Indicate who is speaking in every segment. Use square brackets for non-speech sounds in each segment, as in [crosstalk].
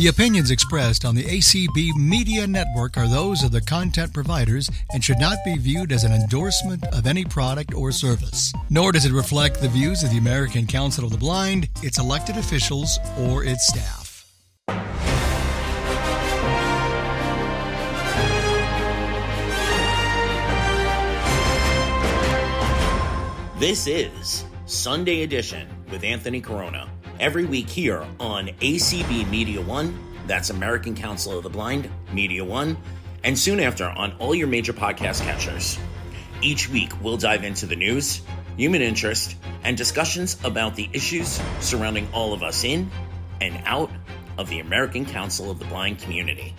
Speaker 1: The opinions expressed on the ACB Media Network are those of the content providers and should not be viewed as an endorsement of any product or service. Nor does it reflect the views of the American Council of the Blind, its elected officials, or its staff.
Speaker 2: This is Sunday Edition with Anthony Corona. Every week here on ACB Media One, that's American Council of the Blind, Media One, and soon after on all your major podcast catchers. Each week, we'll dive into the news, human interest, and discussions about the issues surrounding all of us in and out of the American Council of the Blind community.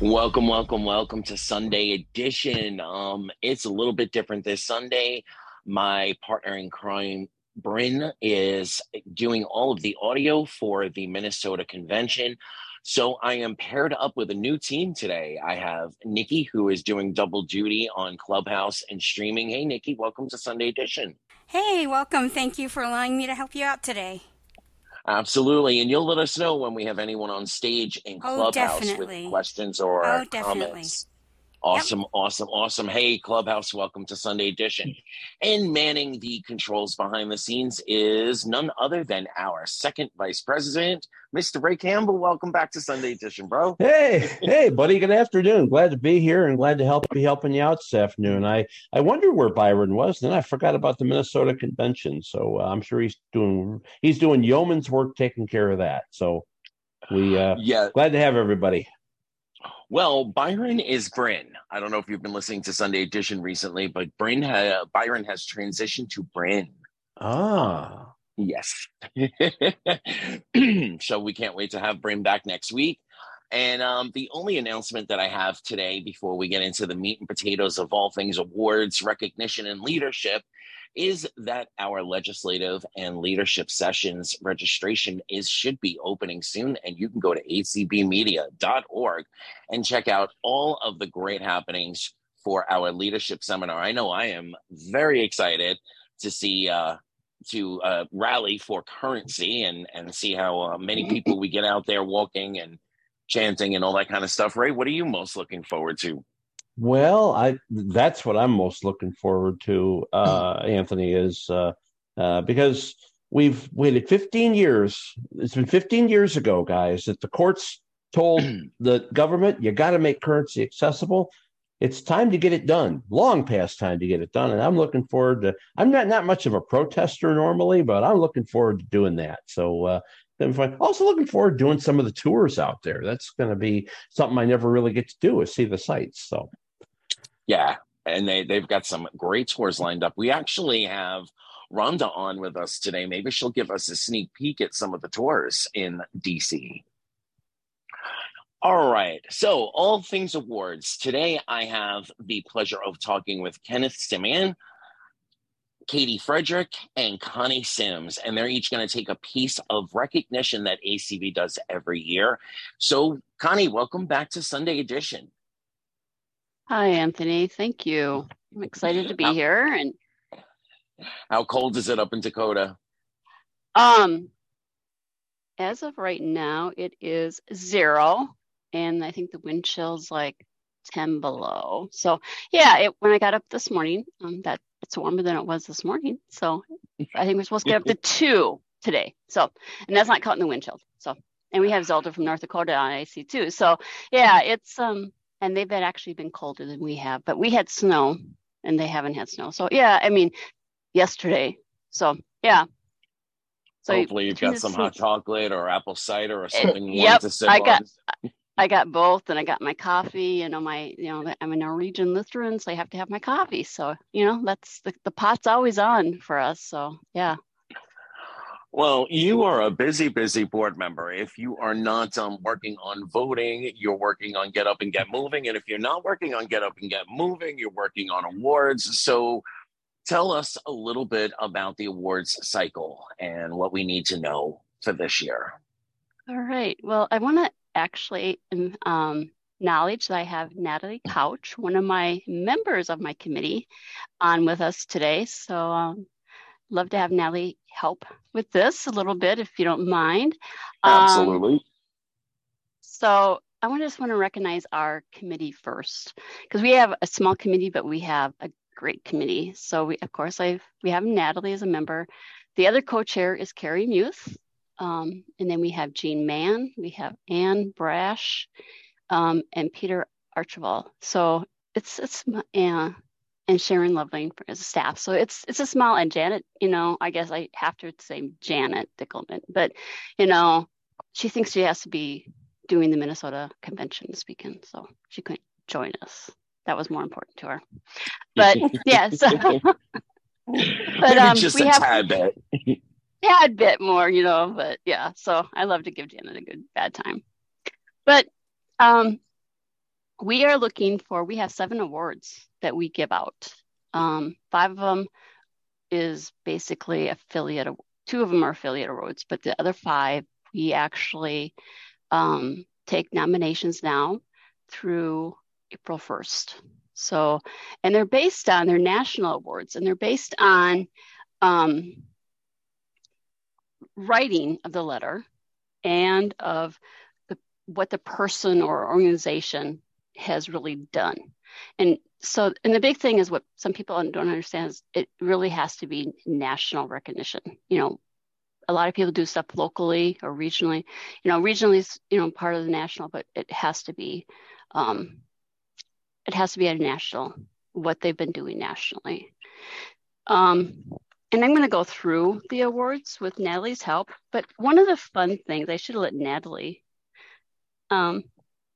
Speaker 2: Welcome, welcome, welcome to Sunday edition. Um, it's a little bit different this Sunday. My partner in crime, Bryn, is doing all of the audio for the Minnesota convention. So I am paired up with a new team today. I have Nikki, who is doing double duty on Clubhouse and streaming. Hey, Nikki, welcome to Sunday edition.
Speaker 3: Hey, welcome. Thank you for allowing me to help you out today.
Speaker 2: Absolutely. And you'll let us know when we have anyone on stage in
Speaker 3: Oh,
Speaker 2: Clubhouse with questions or
Speaker 3: Oh, definitely.
Speaker 2: comments. Awesome, awesome, awesome. Hey, Clubhouse, welcome to Sunday Edition. And manning the controls behind the scenes is none other than our second vice president, Mr. Ray Campbell. Welcome back to Sunday Edition, bro.
Speaker 4: Hey, [laughs] hey, buddy. Good afternoon. Glad to be here and glad to help be helping you out this afternoon. I I wonder where Byron was. Then I forgot about the Minnesota convention. So uh, I'm sure he's doing he's doing yeoman's work taking care of that. So we uh
Speaker 2: Yeah,
Speaker 4: glad to have everybody.
Speaker 2: Well, Byron is Bryn. I don't know if you've been listening to Sunday Edition recently, but Bryn ha- Byron has transitioned to Bryn.
Speaker 4: Ah,
Speaker 2: Yes. [laughs] so we can't wait to have Bryn back next week. And um, the only announcement that I have today before we get into the meat and potatoes of all things awards, recognition, and leadership is that our legislative and leadership sessions registration is should be opening soon and you can go to acbmedia.org and check out all of the great happenings for our leadership seminar. I know i am very excited to see uh, to uh, rally for currency and and see how uh, many people we get out there walking and chanting and all that kind of stuff. Ray, what are you most looking forward to?
Speaker 4: well, I that's what I'm most looking forward to, uh, Anthony, is uh, uh, because we've waited 15 years. It's been 15 years ago, guys, that the courts told [clears throat] the government you got to make currency accessible. It's time to get it done. Long past time to get it done, and I'm looking forward to. I'm not not much of a protester normally, but I'm looking forward to doing that. So. Then fine. Also looking forward to doing some of the tours out there. That's going to be something I never really get to do is see the sites. So
Speaker 2: Yeah, and they they've got some great tours lined up. We actually have Rhonda on with us today. Maybe she'll give us a sneak peek at some of the tours in DC. All right. So, all things awards. Today, I have the pleasure of talking with Kenneth Semien, Katie Frederick, and Connie Sims. And they're each going to take a piece of recognition that ACB does every year. So, Connie, welcome back to Sunday Edition.
Speaker 5: Hi, Anthony. Thank you. I'm excited to be
Speaker 2: How-
Speaker 5: here. And
Speaker 2: How cold is it up in Dakota?
Speaker 5: um, as of right now, it is zero, and I think the wind chill's like 10 below. So yeah, it, when I got up this morning, um, that it's warmer than it was this morning. So I think we're supposed to get up to [laughs] two today. So, and that's not counting the wind chill. So, and we have Zelda from North Dakota on AC too. So yeah, it's um, and they've been actually been colder than we have, but we had snow and they haven't had snow. So yeah, I mean, yesterday. So yeah. So
Speaker 2: Hopefully, you've got some hot chocolate or apple cider or something warm
Speaker 5: yep,
Speaker 2: to sip
Speaker 5: I got-. I got both, and I got my coffee. You know, my you know, I'm a Norwegian Lutheran, so I have to have my coffee. So you know, that's the the pot's always on for us. So yeah.
Speaker 2: Well, you are a busy, busy board member. If you are not um, working on voting, you're working on Get Up and Get Moving. And if you're not working on Get Up and Get Moving, you're working on awards. So tell us a little bit about the awards cycle and what we need to know for this year.
Speaker 5: All right. Well, I want to actually um, knowledge that I have Natalie Couch, one of my members of my committee, on with us today. So, um, love to have Natalie help with this a little bit, if you don't mind.
Speaker 2: Absolutely. Um,
Speaker 5: so, I want to just want to recognize our committee first because we have a small committee, but we have a great committee. So we, of course, I we have Natalie as a member. The other co-chair is Carrie Muth, um, and then we have Jean Mann, we have Anne Brash, um, and Peter Archibald. So it's it's uh, and Sharon Lovering as a staff. So it's it's a small and Janet, you know, I guess I have to say Janet Dickelman, but you know, she thinks she has to be doing the Minnesota convention this weekend, so she couldn't join us. That was more important to her. But [laughs] yeah, so [laughs] [laughs] but
Speaker 2: um, just a have, tad bit.
Speaker 5: more, you know. But yeah, so I love to give Janet a good bad time. But um, we are looking for. We have seven awards that we give out. Um, five of them is basically affiliate. Two of them are affiliate awards, but the other five we actually um, take nominations now through April 1st. So, and they're based on their national awards and they're based on um, writing of the letter and of the, what the person or organization has really done. And so, and the big thing is what some people don't understand is it really has to be national recognition. You know, a lot of people do stuff locally or regionally. You know, regionally is you know part of the national, but it has to be um, it has to be a national what they've been doing nationally. Um, and I'm going to go through the awards with Natalie's help. But one of the fun things I should have let Natalie. Um,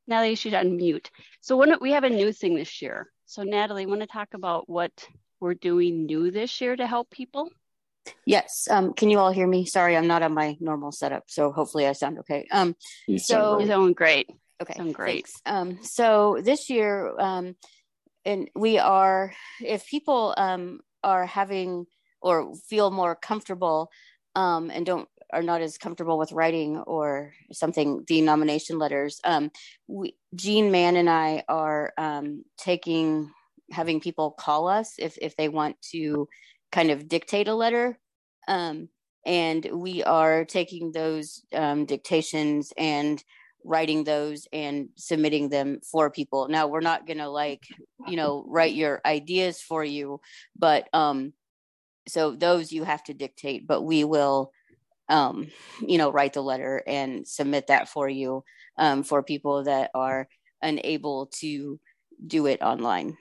Speaker 5: Natalie, should unmute. So one, we have a new thing this year. So Natalie, want to talk about what we're doing new this year to help people?
Speaker 6: Yes. Um, can you all hear me? Sorry, I'm not on my normal setup, so hopefully I sound okay. Um,
Speaker 5: you so
Speaker 6: you
Speaker 5: sound great.
Speaker 6: Okay,
Speaker 5: sound great.
Speaker 6: Thanks. Um, so this year, um, and we are, if people um, are having or feel more comfortable um, and don't are not as comfortable with writing or something the nomination letters um, we, jean mann and i are um, taking having people call us if if they want to kind of dictate a letter. Um, and we are taking those um, dictations and writing those and submitting them for people. Now, we're not to like, you know, write your ideas for you, but um, so those you have to dictate, but we will, um, you know, write the letter and submit that for you um, for people that are unable to do it online.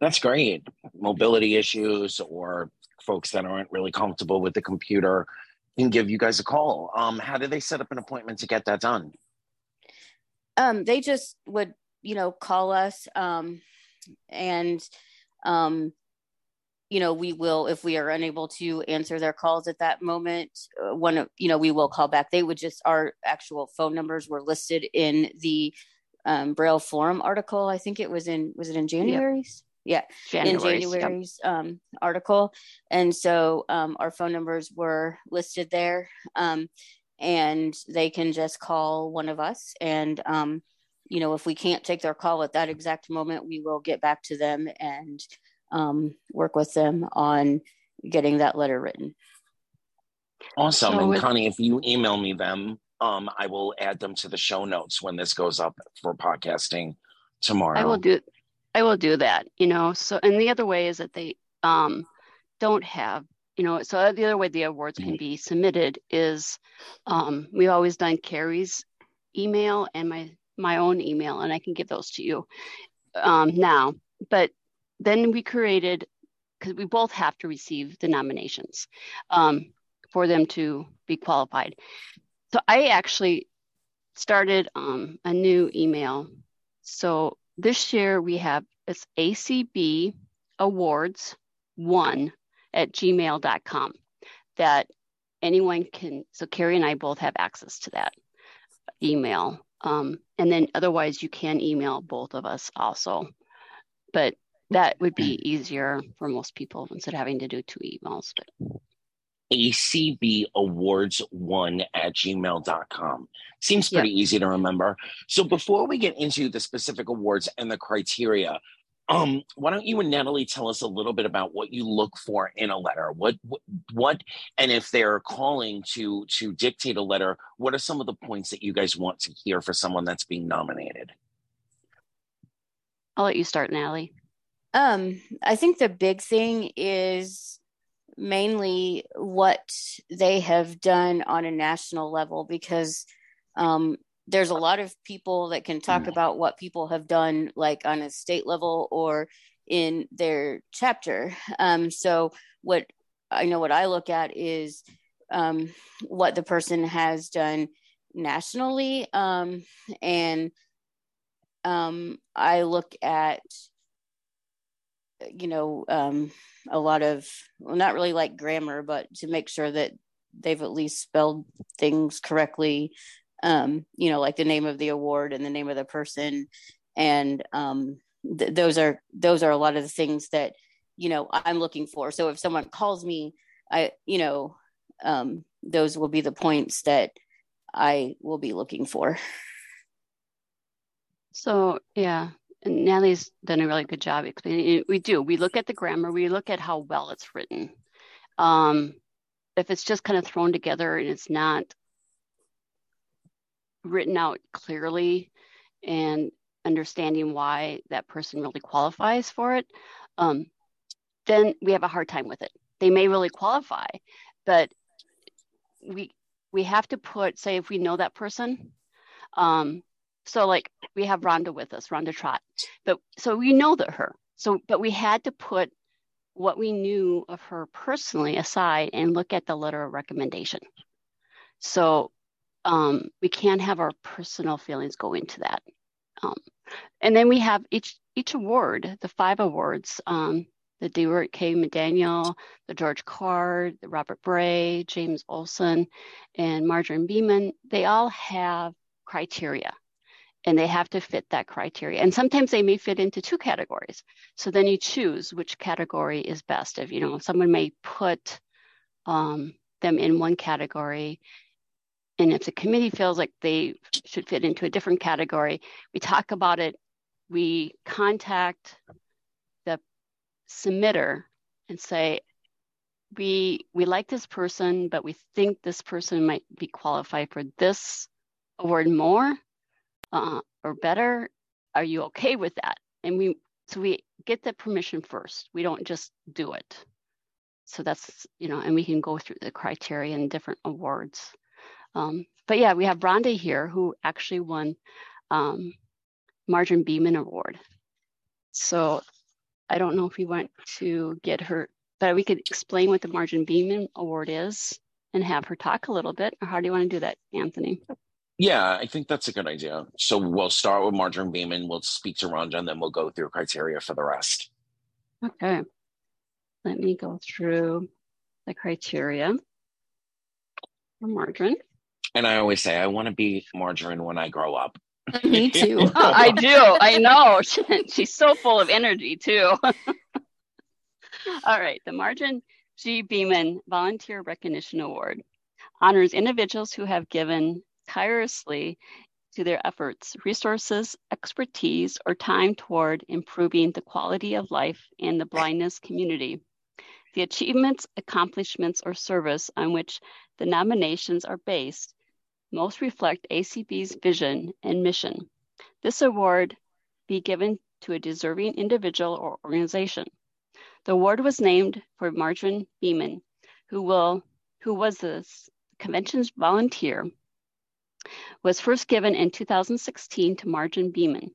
Speaker 2: That's great. Mobility issues or folks that aren't really comfortable with the computer can give you guys a call. Um, how do they set up an appointment to get that done?
Speaker 6: Um, they just would, you know, call us um, and, um, you know, we will, if we are unable to answer their calls at that moment, uh, one, of you know, we will call back. They would just, our actual phone numbers were listed in the um, Braille Forum article. I think it was in, was it in january's Yep yeah January's, in january's yep. um, article and so um, our phone numbers were listed there um, and they can just call one of us and um, you know if we can't take their call at that exact moment we will get back to them and um, work with them on getting that letter written
Speaker 2: awesome so and with- connie if you email me them um, i will add them to the show notes when this goes up for podcasting tomorrow
Speaker 5: i will do I will do that, you know. So, and the other way is that they um, don't have, you know, so the other way the awards can mm-hmm. be submitted is um, we've always done Carrie's email and my my own email, and I can give those to you um, now. But then we created because we both have to receive the nominations um, for them to be qualified. So I actually started um, a new email. So this year we have it's ACB awards one at gmail.com that anyone can so carrie and i both have access to that email um, and then otherwise you can email both of us also but that would be easier for most people instead of having to do two emails but
Speaker 2: acbawards1 at gmail.com. Seems pretty yep. easy to remember. So before we get into the specific awards and the criteria, um, why don't you and Natalie tell us a little bit about what you look for in a letter? What, what, what, and if they're calling to to dictate a letter, what are some of the points that you guys want to hear for someone that's being nominated?
Speaker 5: I'll let you start, Natalie.
Speaker 6: Um, I think the big thing is mainly what they have done on a national level because um, there's a lot of people that can talk mm. about what people have done like on a state level or in their chapter um, so what i know what i look at is um, what the person has done nationally um, and um, i look at you know um, a lot of well not really like grammar but to make sure that they've at least spelled things correctly um, you know, like the name of the award and the name of the person. And um, th- those are those are a lot of the things that you know I'm looking for. So if someone calls me, I you know um, those will be the points that I will be looking for.
Speaker 5: So yeah, Natalie's done a really good job explaining. We do. We look at the grammar. We look at how well it's written. Um, if it's just kind of thrown together and it's not written out clearly and understanding why that person really qualifies for it, um, then we have a hard time with it. They may really qualify, but we we have to put, say, if we know that person. Um, so like we have Rhonda with us, Rhonda Trot. but so we know that her. So, but we had to put what we knew of her personally aside and look at the letter of recommendation. So um, we can't have our personal feelings go into that. Um, and then we have each each award, the five awards, um, the Durward K. McDaniel, the George Card, the Robert Bray, James Olson, and Marjorie Beeman. They all have criteria and they have to fit that criteria. And sometimes they may fit into two categories. So then you choose which category is best. If you know, someone may put um, them in one category and if the committee feels like they should fit into a different category, we talk about it. We contact the submitter and say, we we like this person, but we think this person might be qualified for this award more uh, or better. Are you okay with that? And we so we get the permission first. We don't just do it. So that's you know, and we can go through the criteria and different awards. Um, but yeah, we have Rhonda here who actually won um, Margarine Beeman Award. So I don't know if we want to get her, but we could explain what the Margarine Beeman Award is and have her talk a little bit. How do you want to do that, Anthony?
Speaker 2: Yeah, I think that's a good idea. So we'll start with Margarine Beeman. We'll speak to Rhonda, and then we'll go through criteria for the rest.
Speaker 5: Okay. Let me go through the criteria for Margarine.
Speaker 2: And I always say, I want to be margarine when I grow up. [laughs]
Speaker 5: Me too. [laughs] oh, I do. I know. [laughs] She's so full of energy, too. All right. The Margarine G. Beeman Volunteer Recognition Award honors individuals who have given tirelessly to their efforts, resources, expertise, or time toward improving the quality of life in the blindness community. The achievements, accomplishments, or service on which the nominations are based most reflect ACB's vision and mission. This award be given to a deserving individual or organization. The award was named for Margarine Beeman, who will who was the convention's volunteer, was first given in 2016 to Margarine Beeman.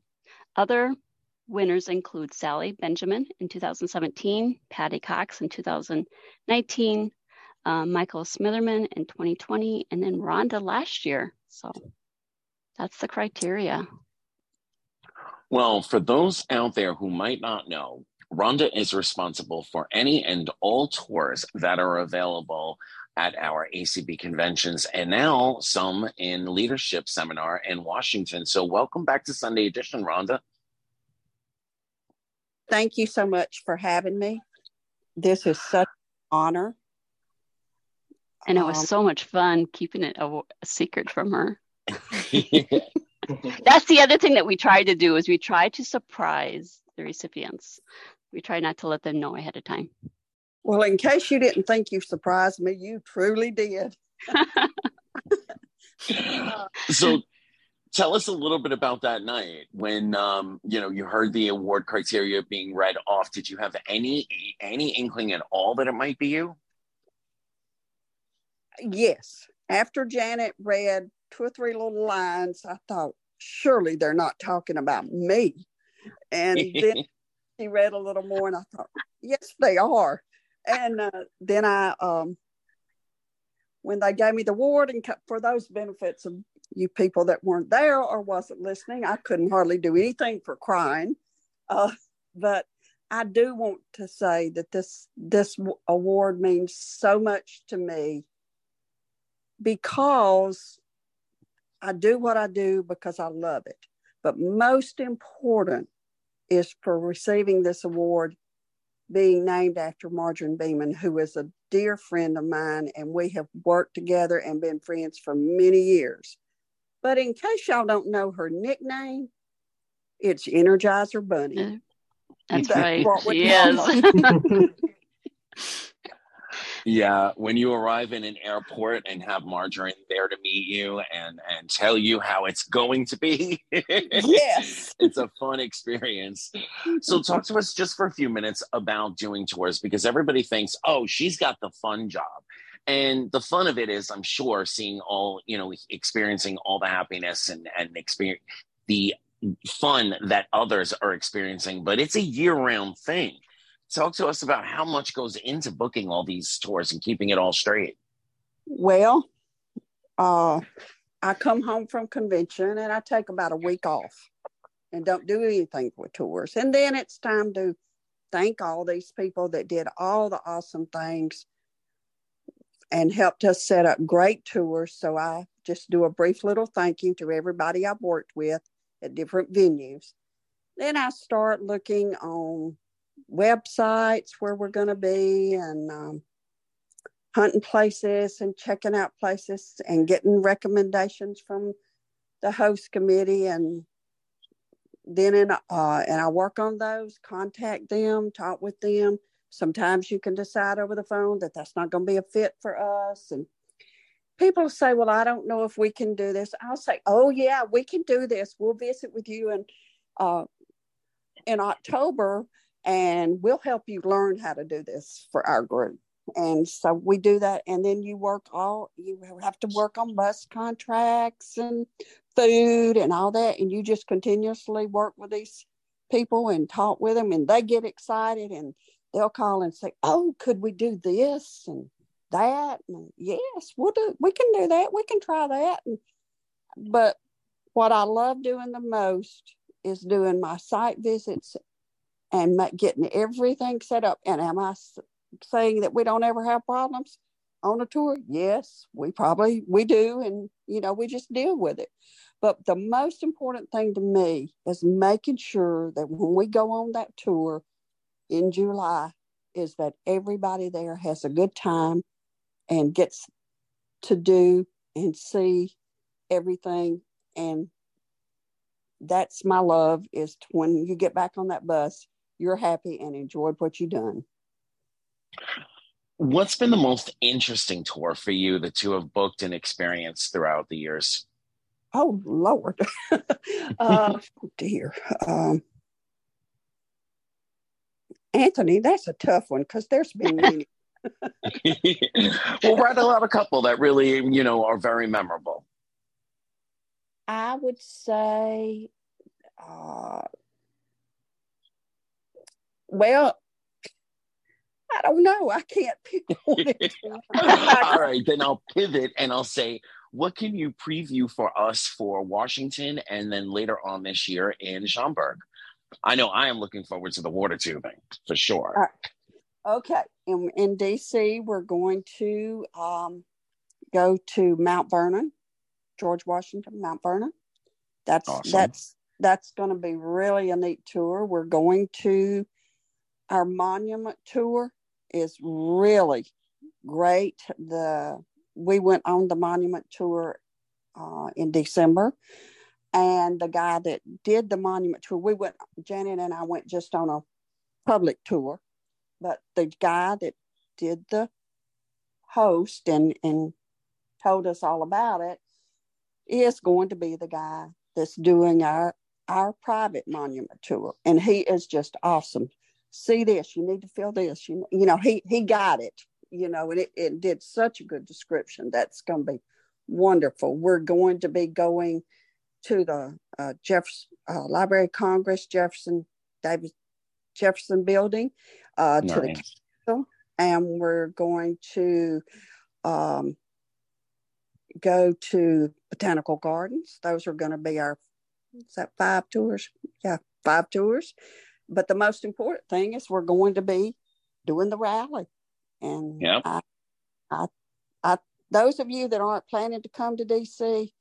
Speaker 5: Other winners include Sally Benjamin in 2017, Patty Cox in 2019, uh, Michael Smitherman in 2020, and then Rhonda last year. So that's the criteria.
Speaker 2: Well, for those out there who might not know, Rhonda is responsible for any and all tours that are available at our ACB conventions and now some in leadership seminar in Washington. So welcome back to Sunday edition, Rhonda.
Speaker 7: Thank you so much for having me. This is such an honor
Speaker 5: And it was um, so much fun keeping it a, a secret from her. [laughs] That's the other thing that we try to do is we try to surprise the recipients. We try not to let them know ahead of time.
Speaker 7: Well, in case you didn't think you surprised me, you truly did. [laughs]
Speaker 2: so tell us a little bit about that night when um, you know you heard the award criteria being read off. Did you have any any inkling at all that it might be you?
Speaker 7: Yes. After janet read two or three little lines i thought surely they're not talking about me. And then [laughs] she read a little more and i thought yes they are and uh, then i um, when they gave me the award and for those benefits of you people that weren't there or wasn't listening, I couldn't hardly do anything for crying. Uh, but I do want to say that this this award means so much to me because I do what I do because I love it. But most important is for receiving this award being named after Margarine Beeman, who is a dear friend of mine, and we have worked together and been friends for many years. But in case y'all don't know her nickname, it's Energizer Bunny.
Speaker 5: Uh, that's, That's right. [laughs] Yes. [laughs]
Speaker 2: yeah, when you arrive in an airport and have Margarine there to meet you and and tell you how it's going to be,
Speaker 7: yes, [laughs]
Speaker 2: it's a fun experience. So, talk to us just for a few minutes about doing tours because everybody thinks, oh, she's got the fun job, and the fun of it is, I'm sure, seeing all you know, experiencing all the happiness and and experience the fun that others are experiencing. But it's a year round thing talk to us about how much goes into booking all these tours and keeping it all straight.
Speaker 7: Well, uh, I come home from convention and I take about a week off and don't do anything with tours. And then it's time to thank all these people that did all the awesome things and helped us set up great tours. So I just do a brief little thank you to everybody I've worked with at different venues. Then I start looking on websites where we're going to be and um, hunting places and checking out places and getting recommendations from the host committee and then in uh, and I work on those, contact them, talk with them. Sometimes you can decide over the phone that that's not going to be a fit for us. And people say, "Well, I don't know if we can do this." I'll say, "Oh yeah, we can do this. We'll visit with you." And uh, in October, and we'll help you learn how to do this for our group. And so we do that. And then you work all, you have to work on bus contracts and food and all that. And you just continuously work with these people and talk with them, and they get excited and they'll call and say, Oh, could we do this and that? And yes, we'll do, we can do that. We can try that. And, but what I love doing the most is doing my site visits and getting everything set up. And am I saying that we don't ever have problems on a tour? Yes, we probably we do, and you know we just deal with it. But the most important thing to me is making sure that when we go on that tour in July, is that everybody there has a good time and gets to do and see everything and that's my love is when you get back on that bus you're happy and enjoyed what you've done.
Speaker 2: What's been the most interesting tour for you, that you have booked and experienced throughout the years?
Speaker 7: Oh, Lord. [laughs] uh, dear. Um, Anthony, that's a tough one because there's been many. [laughs] [laughs]
Speaker 2: well, rattle out a couple that really, you know, are very memorable.
Speaker 7: I would say uh, well, I don't know. I can't [laughs] pick one. [laughs]
Speaker 2: All right, then I'll pivot and I'll say, what can you preview for us for Washington and then later on this year in Schaumburg? I know I am looking forward to the water tubing for sure.
Speaker 7: Okay, in, in DC, we're going to um, go to Mount Vernon, George Washington, Mount Vernon. That's awesome. that's that's going to be really a neat tour. We're going to our monument tour is really great. The we went on the monument tour uh, in December, and the guy that did the monument tour, we went. Janet and I went just on a public tour, but the guy that did the host and and told us all about it is going to be the guy that's doing our our private monument tour and he is just awesome see this you need to feel this you, you know he he got it you know and it, it did such a good description that's going to be wonderful we're going to be going to the uh, Jeffs uh, Library of Congress Jefferson David Jefferson building uh, nice. to the Capitol and we're going to um, go to botanical gardens. Those are going to be our is that five tours? Yeah, five tours. But the most important thing is we're going to be doing the rally. And
Speaker 2: yep.
Speaker 7: I, I, I, those of you that aren't planning to come to DC,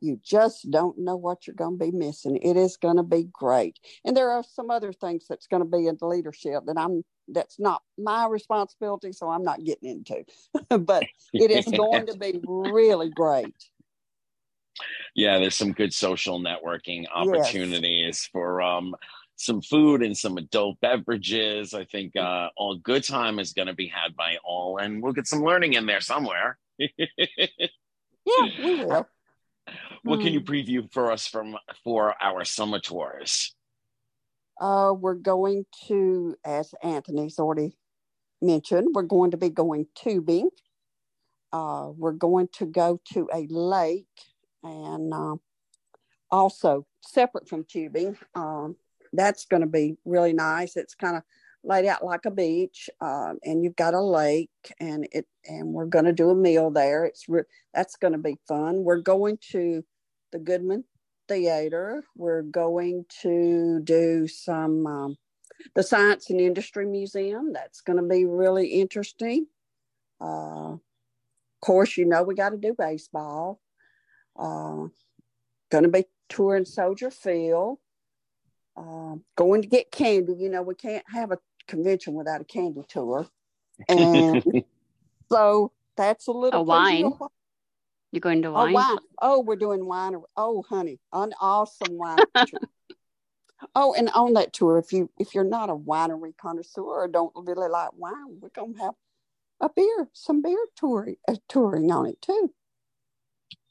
Speaker 7: you just don't know what you're going to be missing. It is going to be great. And there are some other things that's going to be in the leadership that I'm that's not my responsibility, so I'm not getting into. [laughs] but it is [laughs] going to be really great.
Speaker 2: Yeah, there's some good social networking opportunities yes. for um some food and some adult beverages. I think uh, all good time is going to be had by all, and we'll get some learning in there somewhere. [laughs]
Speaker 7: yeah, we will.
Speaker 2: What can you hmm. preview for us from for our summer tours?
Speaker 7: Uh, we're going to, as Anthony's already mentioned, we're going to be going tubing. Uh, we're going to go to a lake and uh, also separate from tubing. Um, that's going to be really nice. It's kind of laid out like a beach, um, and you've got a lake, and it and we're going to do a meal there. It's re- that's going to be fun. We're going to the Goodman Theater. We're going to do some um, the Science and Industry Museum. That's going to be really interesting. Uh, of course, you know we got to do baseball. Uh, going to be touring Soldier Field. Uh, going to get candy. You know, we can't have a convention without a candy tour. [laughs] And so that's a little
Speaker 5: a wine. You're going to wine?
Speaker 7: Oh, wine. Oh, we're doing wine. Oh, honey, an awesome wine. [laughs] oh, and on that tour, if you if you're not a winery connoisseur or don't really like wine, we're gonna have a beer, some beer touring, uh, touring on it too.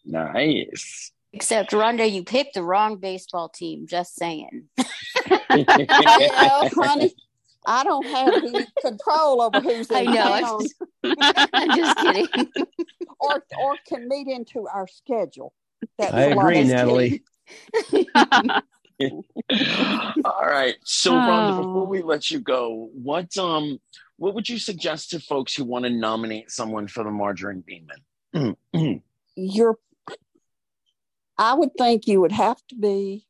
Speaker 2: Nice.
Speaker 6: Except Rhonda, you picked the wrong baseball team. Just saying. [laughs] [laughs]
Speaker 7: well, honey, I don't have any control over who's in I know. [laughs]
Speaker 6: I'm just kidding.
Speaker 7: or or can meet into our schedule.
Speaker 4: That's I agree, Natalie.
Speaker 2: All right. So, oh. Rhonda, before we let you go, what um what would you suggest to folks who want to nominate someone for the Margarine Beeman?
Speaker 7: You're I would think you would have to be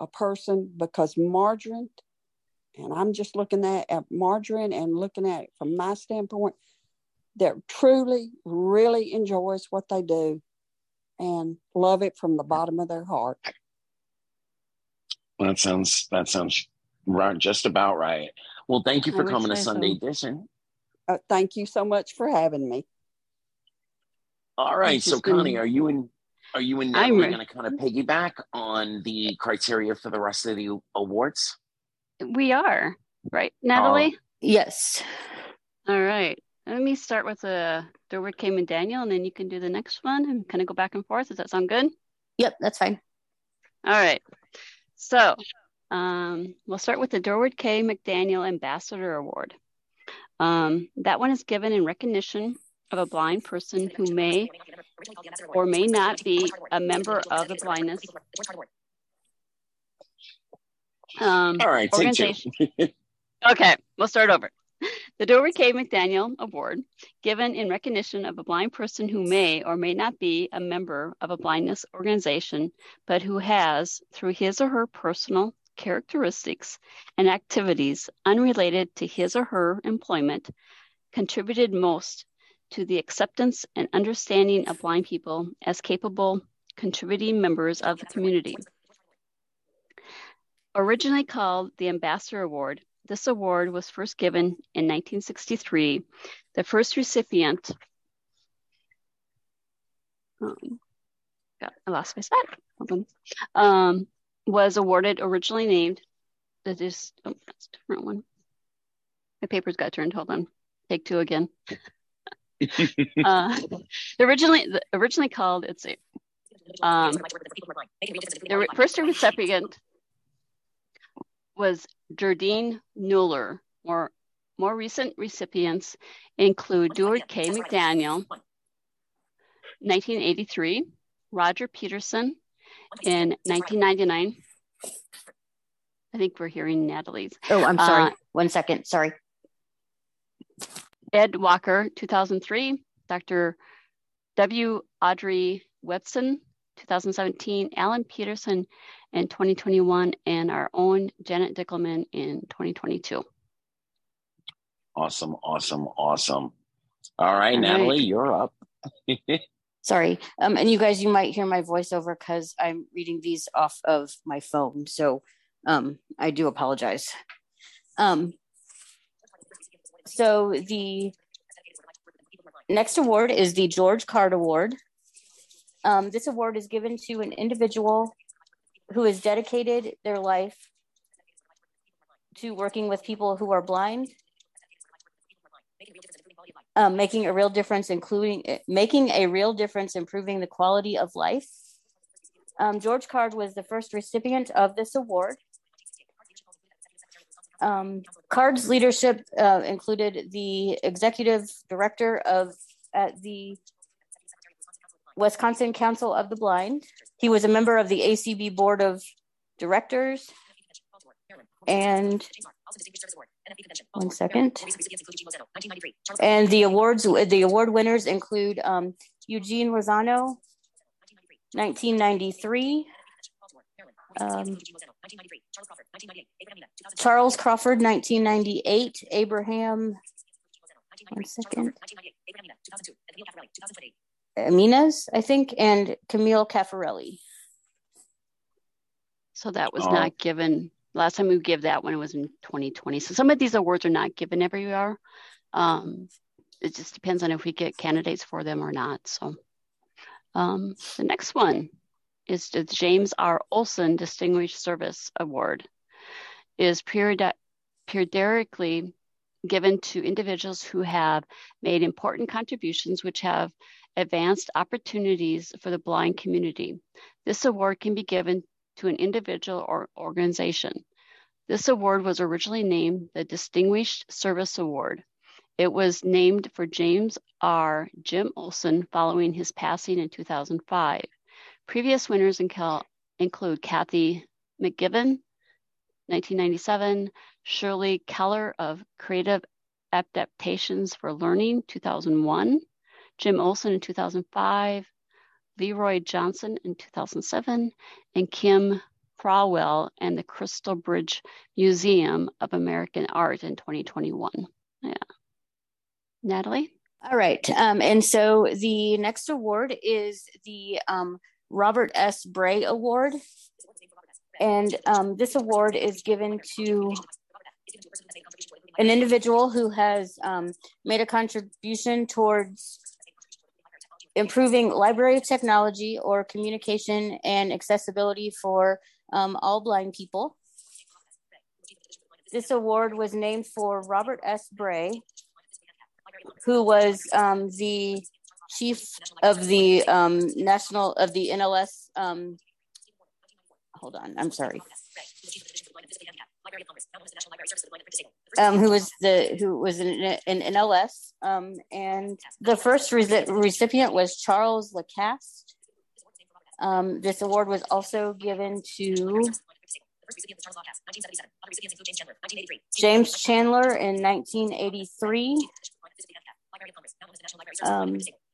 Speaker 7: a person because margarine, and I'm just looking at, at margarine and looking at it from my standpoint, that truly, really enjoys what they do and love it from the bottom of their heart.
Speaker 2: That sounds that sounds right, just about right. Well, thank you for coming to Sunday so. Edition.
Speaker 7: Uh, thank you so much for having me.
Speaker 2: All right, so Connie, are you in are you and Natalie going to kind of piggyback on the criteria for the rest of the awards?
Speaker 5: We are, right, Natalie? Uh,
Speaker 6: yes.
Speaker 5: All right. Let me start with the Durward K. McDaniel, and then you can do the next one and kind of go back and forth. Does that sound good?
Speaker 6: Yep, that's fine.
Speaker 5: All right. So um, we'll start with the Durward K. McDaniel Ambassador Award. Um, that one is given in recognition of a blind person who may or may not be a member of the blindness
Speaker 2: um, All right, organization.
Speaker 5: okay, we'll start over. The Durward K. McDaniel Award, given in recognition of a blind person who may or may not be a member of a blindness organization, but who has, through his or her personal characteristics and activities unrelated to his or her employment, contributed most to the acceptance and understanding of blind people as capable, contributing members of the community. Originally called the Ambassador Award, this award was first given in 1963. The first recipient um, I lost my spot. Um, was awarded originally named. That is, oh, that's a different one. My papers got turned. Hold on. Take two again. Uh, [laughs] originally, originally called. It's a. Um, the first recipient was Jardine Newler. More more recent recipients include Durward K. McDaniel, 1983, Roger Peterson in 1999. I think we're hearing Natalie's.
Speaker 6: Oh, I'm sorry. Uh, One second. Sorry.
Speaker 5: Ed Walker, 2003. Dr. W. Audrey Webson, 2017. Alan Peterson in 2021. And our own Janet Dickelman in 2022.
Speaker 2: Awesome, awesome, awesome. All right, All Natalie, right. you're up. [laughs]
Speaker 6: Sorry. Um, and you guys, you might hear my voiceover because I'm reading these off of my phone. So um, I do apologize. Um, so the next award is the George Card Award. Um, this award is given to an individual who has dedicated their life to working with people who are blind um, making a real difference, including making a real difference, improving the quality of life. Um, George Card was the first recipient of this award. Um, Card's leadership uh, included the executive director of at the Wisconsin Council of the Blind. He was a member of the ACB Board of Directors and one second. And the awards, the award winners include um, Eugene Rosano, 1993. Um, Charles Crawford, 1998. Abraham, one second. Aminas, I think, and Camille Caffarelli.
Speaker 5: So that was oh. not given Last time we gave that one it was in 2020. So some of these awards are not given every year. Um, it just depends on if we get candidates for them or not. So um, the next one is the James R. Olson Distinguished Service Award. Is periodically given to individuals who have made important contributions which have advanced opportunities for the blind community. This award can be given to an individual or organization. This award was originally named the Distinguished Service Award. It was named for James R. Jim Olson following his passing in 2005. Previous winners include Kathy McGibbon, 1997, Shirley Keller of Creative Adaptations for Learning, 2001, Jim Olson in 2005, Leroy Johnson in 2007, and Kim Crowell and the Crystal Bridge Museum of American Art in 2021. Yeah. Natalie?
Speaker 6: All right. Um, and so the next award is the um, Robert S. Bray Award. And um, this award is given to an individual who has um, made a contribution towards improving library technology or communication and accessibility for um, all blind people. This award was named for Robert S. Bray, who was um, the chief of the um, national of the NLS. Um, hold on, I'm sorry. Um, who was the who was in, in NLS, um, and the first re- recipient was Charles Lacasse. Um, this award was also given to James Chandler in 1983. Um,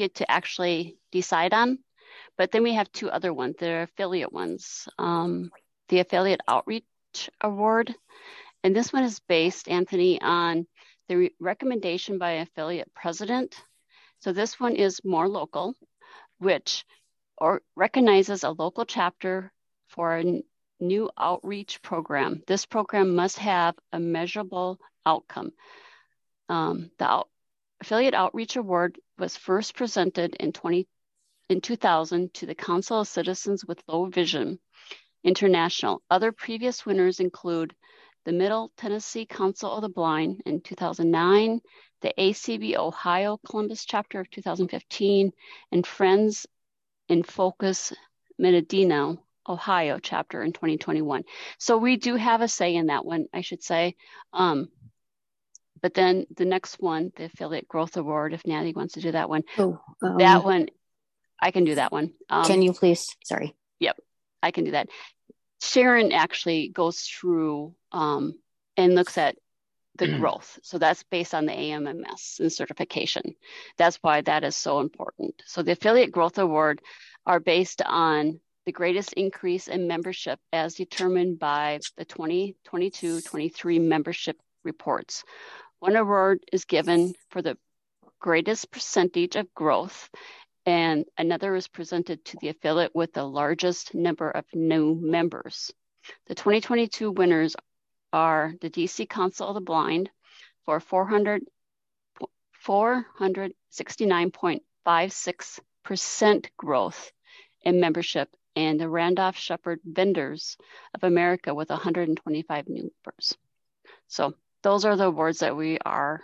Speaker 5: get to actually decide on. but then we have two other ones. They're affiliate ones. Um, the Affiliate Outreach Award, and this one is based, Anthony, on the re- recommendation by affiliate president. So this one is more local, which or recognizes a local chapter for a new outreach program. This program must have a measurable outcome. Um, the out, Affiliate Outreach Award was first presented in 20 in 2000 to the Council of Citizens with Low Vision International. Other previous winners include the Middle Tennessee Council of the Blind in 2009, the ACB Ohio Columbus chapter of 2015, and Friends in Focus Medina, Ohio chapter in 2021. So we do have a say in that one, I should say. Um, but then the next one, the Affiliate Growth Award, if Natty wants to do that one,
Speaker 6: Oh, um,
Speaker 5: that one, I can do that one. Um,
Speaker 6: Can you please? Sorry.
Speaker 5: Yep, I can do that. Sharon actually goes through um, and looks at the growth. So that's based on the AMMS and certification. That's why that is so important. So the Affiliate Growth Award are based on the greatest increase in membership as determined by the 2022-23 membership reports. One award is given for the greatest percentage of growth and another is presented to the affiliate with the largest number of new members. The 2022 winners are the DC Council of the Blind for 400, 469.56% growth in membership, and the Randolph Sheppard Vendors of America with 125 new members. So those are the awards that we are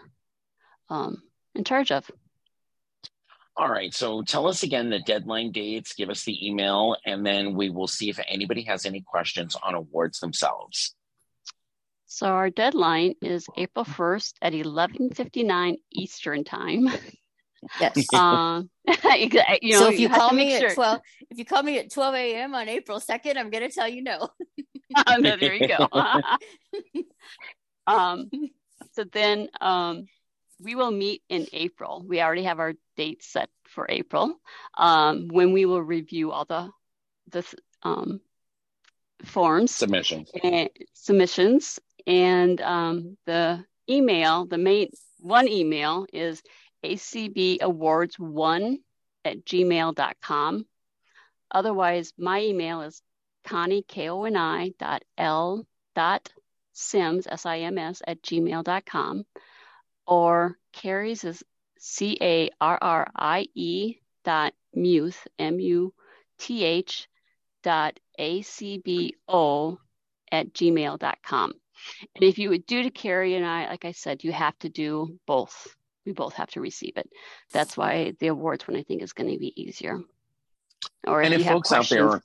Speaker 5: um, in charge of.
Speaker 2: All right. So tell us again the deadline dates, give us the email, and then we will see if anybody has any questions on awards themselves.
Speaker 5: So our deadline is April 1st at 11:59 Eastern time.
Speaker 6: Yes. [laughs]
Speaker 5: Um, [laughs] you know,
Speaker 6: so if you,
Speaker 5: have
Speaker 6: call me
Speaker 5: sure.
Speaker 6: at 12, if you call me at 12 a.m. on April 2nd, I'm going to tell you no. [laughs]
Speaker 5: No, there you go. Um, so then um, we will meet in April. We already have our date set for April um, when we will review all the the um, forms
Speaker 2: Submission.
Speaker 5: and submissions and um, the email the main one email is acbawards1 at gmail.com otherwise my email is connie k-o-n-i dot l dot sims s-i-m-s at gmail.com or carrie's is c-a-r-r-i-e dot muth m-u-t-h dot a-c-b-o at gmail.com and if you would do to Carrie and I, like I said, you have to do both. We both have to receive it. That's why the awards one I think is going to be easier. Or
Speaker 2: and
Speaker 5: you
Speaker 2: if folks out there,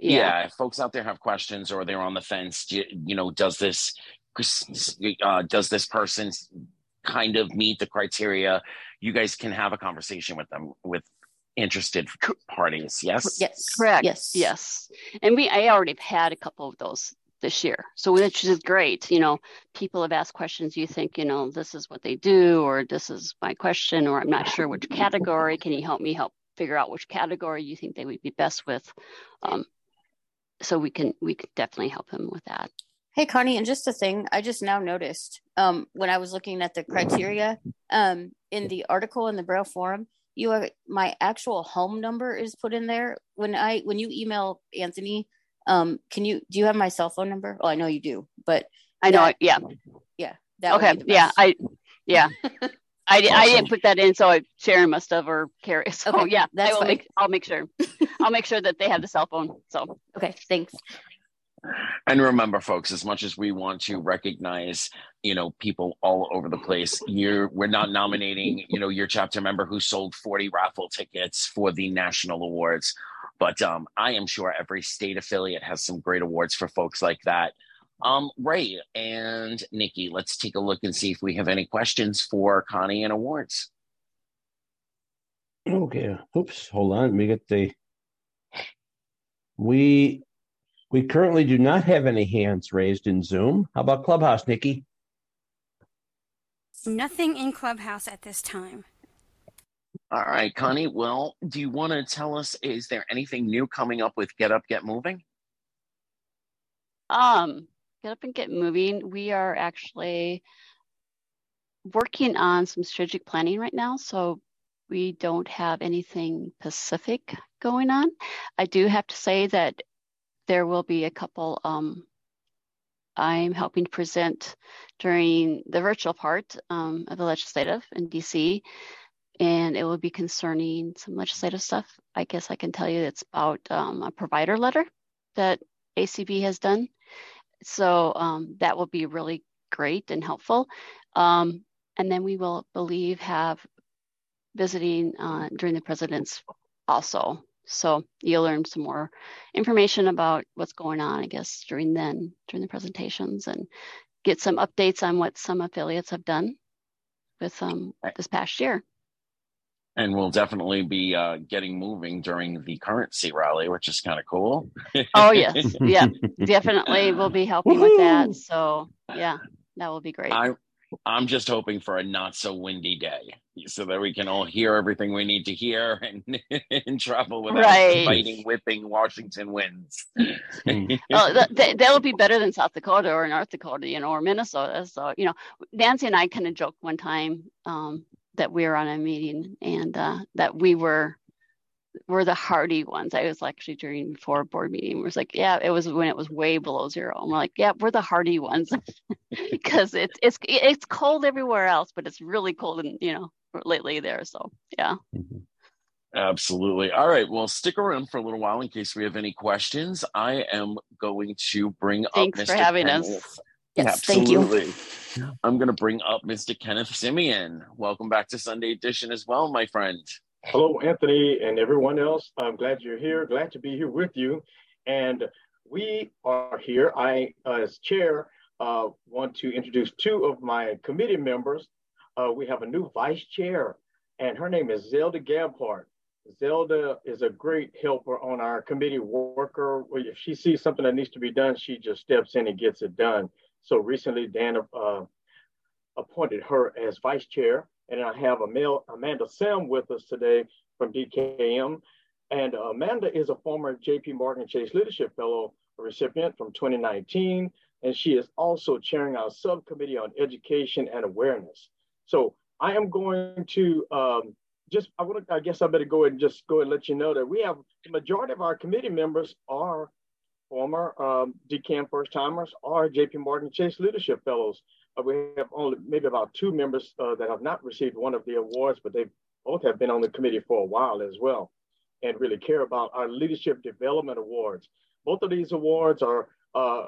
Speaker 2: yeah.
Speaker 5: yeah,
Speaker 2: if folks out there have questions or they're on the fence, do you, you know, does this uh, does this person kind of meet the criteria? You guys can have a conversation with them with interested parties. Yes.
Speaker 6: Yes.
Speaker 5: correct.
Speaker 6: Yes.
Speaker 5: yes. And we, I already have had a couple of those this year, so which is great. You know, people have asked questions. You think, you know, this is what they do, or this is my question, or I'm not sure which category. Can you help me help figure out which category you think they would be best with? Um, so we can we can definitely help him with that.
Speaker 6: Hey, Connie, and just a thing, I just now noticed um, when I was looking at the criteria um, in the article in the Braille Forum, you are my actual home number is put in there. When I when you email Anthony, um, can you do you have my cell phone number? Oh, I know you do, but
Speaker 5: I know. yeah.
Speaker 6: yeah, that
Speaker 5: okay. Yeah. I. Yeah. [laughs] I, di- I didn't put that in, so I, Sharon must have or Carrie. [laughs] So
Speaker 6: Okay,
Speaker 5: yeah, I will
Speaker 6: fine.
Speaker 5: make. I'll make sure. I'll make sure that they have the cell phone. So
Speaker 6: okay, thanks.
Speaker 2: And remember, folks, as much as we want to recognize, you know, people all over the place, you're we're not nominating, you know, your chapter member who sold 40 raffle tickets for the national awards. But um, I am sure every state affiliate has some great awards for folks like that. Um, Ray and Nikki, let's take a look and see if we have any questions for Connie and awards.
Speaker 4: Okay. Oops. Hold on. We get the. We we currently do not have any hands raised in Zoom. How about Clubhouse, Nikki?
Speaker 3: Nothing in Clubhouse at this time.
Speaker 2: All right, Connie. Well, do you want to tell us? Is there anything new coming up with Get Up, Get Moving?
Speaker 5: Um, Get Up and Get Moving. We are actually working on some strategic planning right now. So we don't have anything specific going on. I do have to say that there will be a couple. Um, I'm helping present during the virtual part um, of the legislative in DC and it will be concerning some legislative stuff. I guess I can tell you it's about um, a provider letter that ACB has done. So um, that will be really great and helpful. Um, and then we will, believe, have visiting uh, during the president's also. So you'll learn some more information about what's going on, I guess, during then, during the presentations and get some updates on what some affiliates have done with um, this past year
Speaker 2: and we'll definitely be uh, getting moving during the currency rally, which is kind of cool. [laughs]
Speaker 5: oh yes, yeah, definitely [laughs] we'll be helping Woo-hoo! with that. So yeah, that will be great.
Speaker 2: I, I'm just hoping for a not so windy day, so that we can all hear everything we need to hear and, [laughs] and travel without right. fighting, whipping Washington winds.
Speaker 5: well, that, that'll be better than South Dakota or North Dakota, you know, or Minnesota. So you know, Nancy and I kind of joked one time. Um, that we were on a meeting and uh, that we were were the hardy ones. I was actually during before a board meeting. We was like, yeah, it was when it was way below zero. And we're like, yeah, we're the hardy ones [laughs] [laughs] because it's it's it's cold everywhere else, but it's really cold and you know lately there. So yeah. Mm-hmm.
Speaker 2: Absolutely. All right. Well, stick around for a little while in case we have any questions. I am going to bring
Speaker 5: Thanks
Speaker 2: up
Speaker 5: Mr. for having us.
Speaker 6: Yes, Absolutely. thank
Speaker 2: you. I'm going to bring up Mr. Kenneth Semien. Welcome back to Sunday Edition as well, my friend.
Speaker 8: Hello, Anthony, and everyone else. I'm glad you're here. Glad to be here with you. And we are here. I, as chair, uh, want to introduce two of my committee members. Uh, we have a new vice chair, and her name is Zelda Gabhart. Zelda is a great helper on our committee worker. If she sees something that needs to be done, she just steps in and gets it done. So recently, Dan uh, appointed her as vice chair. And I have Amanda Selm with us today from DKM. And Amanda is a former JP Morgan Chase Leadership Fellow recipient from 2019. And she is also chairing our subcommittee on education and awareness. So I am going to um, just, I, want to, I guess I better go and just go ahead and let you know that we have the majority of our committee members are former um, DKM first timers or JP Morgan Chase Leadership Fellows. Uh, we have only maybe about two members uh, that have not received one of the awards, but they both have been on the committee for a while as well and really care about our Leadership Development Awards. Both of these awards are uh,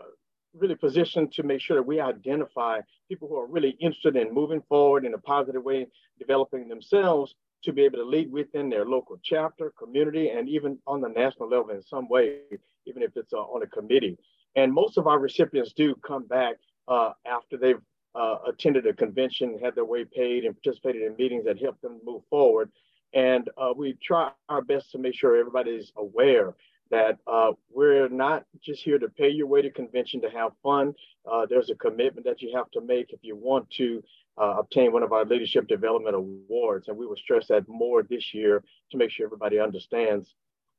Speaker 8: really positioned to make sure that we identify people who are really interested in moving forward in a positive way, developing themselves to be able to lead within their local chapter, community, and even on the national level in some way even if it's uh, on a committee. And most of our recipients do come back uh, after they've uh, attended a convention, had their way paid, and participated in meetings that help them move forward. And we try our best to make sure everybody's aware that uh, we're not just here to pay your way to convention to have fun. Uh, there's a commitment that you have to make if you want to uh, obtain one of our leadership development awards. And we will stress that more this year to make sure everybody understands.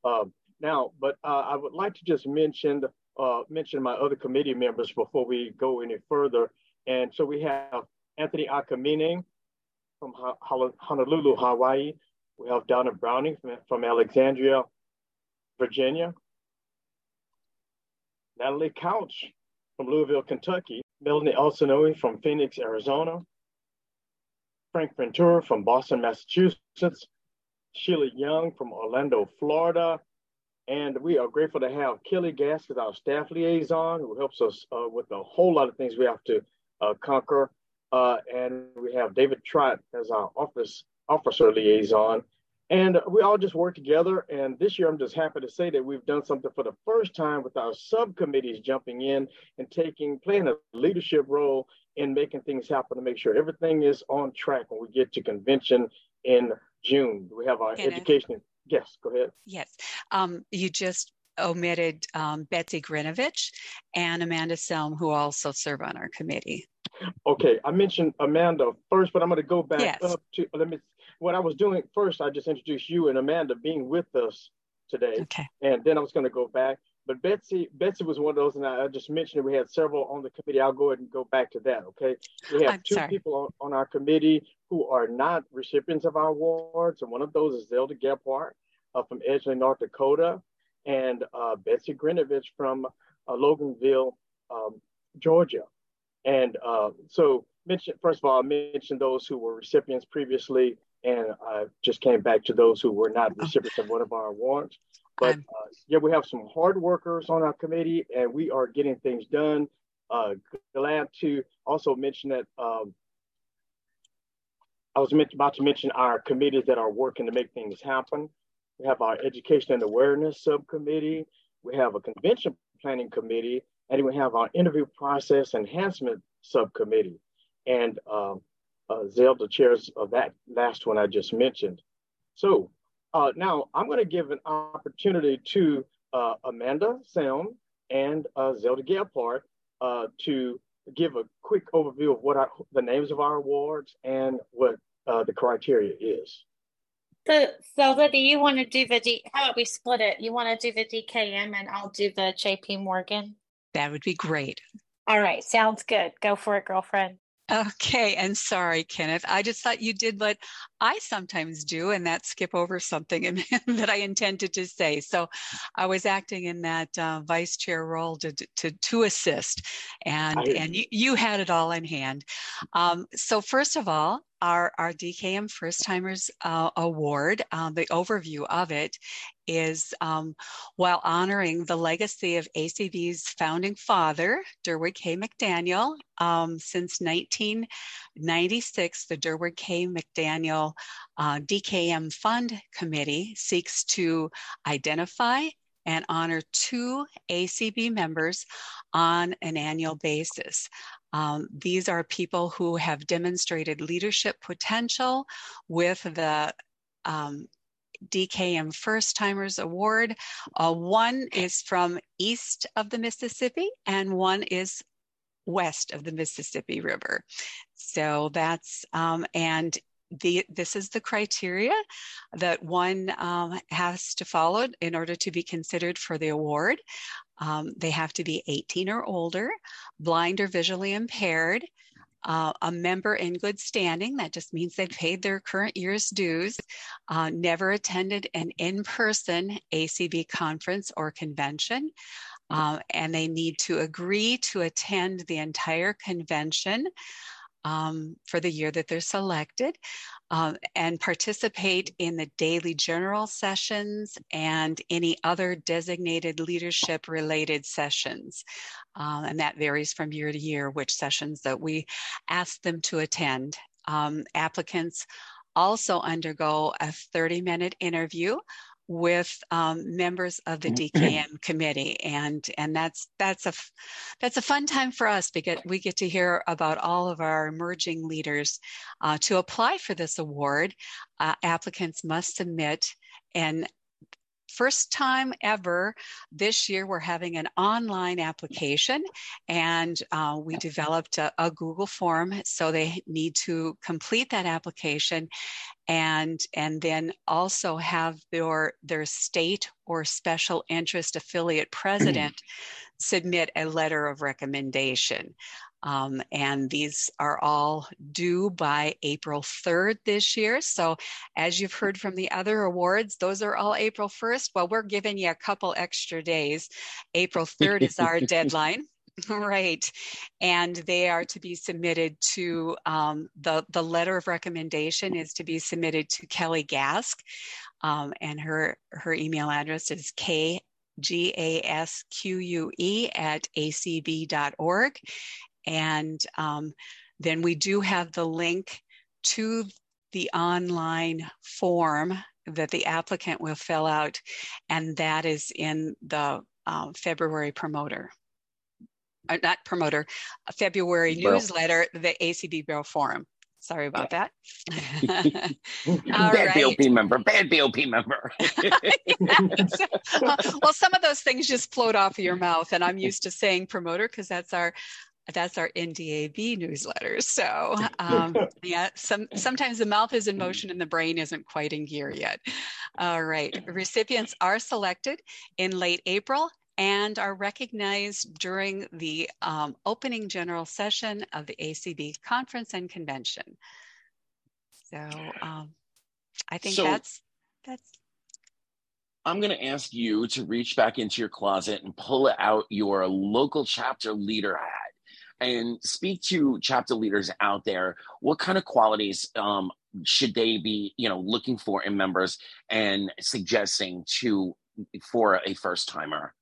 Speaker 8: Um, now, but uh, I would like to just mention uh, mention my other committee members before we go any further. And so we have Anthony Akamine from Honolulu, Hawaii. We have Donna Browning from, from Alexandria, Virginia. Natalie Couch from Louisville, Kentucky. Melanie Alcinoe from Phoenix, Arizona. Frank Ventura from Boston, Massachusetts. Sheila Young from Orlando, Florida. And we are grateful to have Kelly Gaskins, our staff liaison, who helps us uh, with a whole lot of things we have to uh, conquer. Uh, and we have David Trott as our office officer liaison. And we all just work together. And this year, I'm just happy to say that we've done something for the first time with our subcommittees jumping in and taking, playing a leadership role in making things happen to make sure everything is on track when we get to convention in June. We have our education Yes, go ahead.
Speaker 9: Yes. Um, you just omitted um, Betsy Grinovich and Amanda Selm, who also serve on our committee.
Speaker 8: Okay, I mentioned Amanda first, but I'm going to go back
Speaker 9: Yes.
Speaker 8: up to let me. What I was doing first, I just introduced you and Amanda being with us today,
Speaker 9: Okay.
Speaker 8: and then I was going to go back. But Betsy, Betsy was one of those, and I I just mentioned we had several on the committee. I'll go ahead and go back to that. Okay, we have
Speaker 9: I'm
Speaker 8: two
Speaker 9: sorry.
Speaker 8: people on, on our committee who are not recipients of our awards, and one of those is Zelda Gephardt uh, from Edgeland, North Dakota, and uh, Betsy Grinovich from uh, Loganville, um, Georgia. And uh, so, mention first of all, I mentioned those who were recipients previously, and I just came back to those who were not recipients of one of our awards. But uh, yeah, we have some hard workers on our committee, and we are getting things done. Uh, glad to also mention that um, I was about to mention our committees that are working to make things happen. We have our Education and Awareness Subcommittee. We have a Convention Planning Committee, and we have our Interview Process Enhancement Subcommittee. And um, uh, Zelda chairs of that last one I just mentioned. So uh, now I'm going to give an opportunity to uh, Amanda Selm and uh, Zelda Gephardt uh, to give a quick overview of what our, the names of our awards and what uh, the criteria is.
Speaker 10: So, Zelda, do you want to do the D? How about we split it? You want to do the DKM and I'll do the JP Morgan?
Speaker 9: That would be great.
Speaker 10: All right, sounds good. Go for it, girlfriend.
Speaker 9: Okay, and sorry, Kenneth. I just thought you did what I sometimes do, and that skip over something [laughs] that I intended to say. So I was acting in that uh, vice chair role to to to assist, and
Speaker 8: I
Speaker 9: and you, you had it all in hand. Um, so first of all, our our DKM First Timers uh, Award, uh, the overview of it is um, while honoring the legacy of ACB's founding father, Durward K. McDaniel. Um, since 1996, the Durward K. McDaniel uh, DKM Fund Committee seeks to identify and honor two ACB members on an annual basis. Um, these are people who have demonstrated leadership potential with the um, DKM First Timers Award. Uh, one is from east of the Mississippi, and one is west of the Mississippi River. So that's, um, and the, this is the criteria that one um, has to follow in order to be considered for the award. Um, they have to be 18 or older, blind or visually impaired, uh, a member in good standing. That just means they've paid their current year's dues, uh, never attended an in person ACB conference or convention. Uh, and they need to agree to attend the entire convention um, for the year that they're selected um, and participate in the daily general sessions and any other designated leadership related sessions. Um, and that varies from year to year which sessions that we ask them to attend. Um, applicants also undergo a 30 minute interview with um, members of the DKM committee, and and that's that's a that's a fun time for us because we get to hear about all of our emerging leaders. Uh, to apply for this award, uh, applicants must submit an first time ever this year we're having an online application and uh, we developed a, a google form so they need to complete that application and and then also have their their state or special interest affiliate president [clears throat] submit a letter of recommendation um, and these are all due by April 3rd this year. So, as you've heard from the other awards, those are all April 1st. Well, we're giving you a couple extra days. April 3rd is our deadline. [laughs] [laughs] Right. And they are to be submitted to um, the, the letter of recommendation is to be submitted to Kelly Gasque. Um, and her, her email address is K G A S Q U E at acb.org. And um, then we do have the link to the online form that the applicant will fill out, and that is in the um, February promoter. Uh, not promoter, uh, February newsletter, the ACB Braille Forum. Sorry about that. [laughs] [laughs]
Speaker 2: Bad
Speaker 9: right.
Speaker 2: BOP member, bad BOP member. [laughs]
Speaker 9: well, some of those things just float off of your mouth, and I'm used to saying promoter because that's our that's our NDAB newsletter. So um, [laughs] yeah, some sometimes the mouth is in motion and the brain isn't quite in gear yet. All right, recipients are selected in late April and are recognized during the um, opening general session of the ACB conference and convention. So um, I think so, that's that's.
Speaker 2: I'm going to ask you to reach back into your closet and pull out your local chapter leader hat and speak to chapter leaders out there. What kind of qualities um, should they be, you know, looking for in members and suggesting to for a first timer?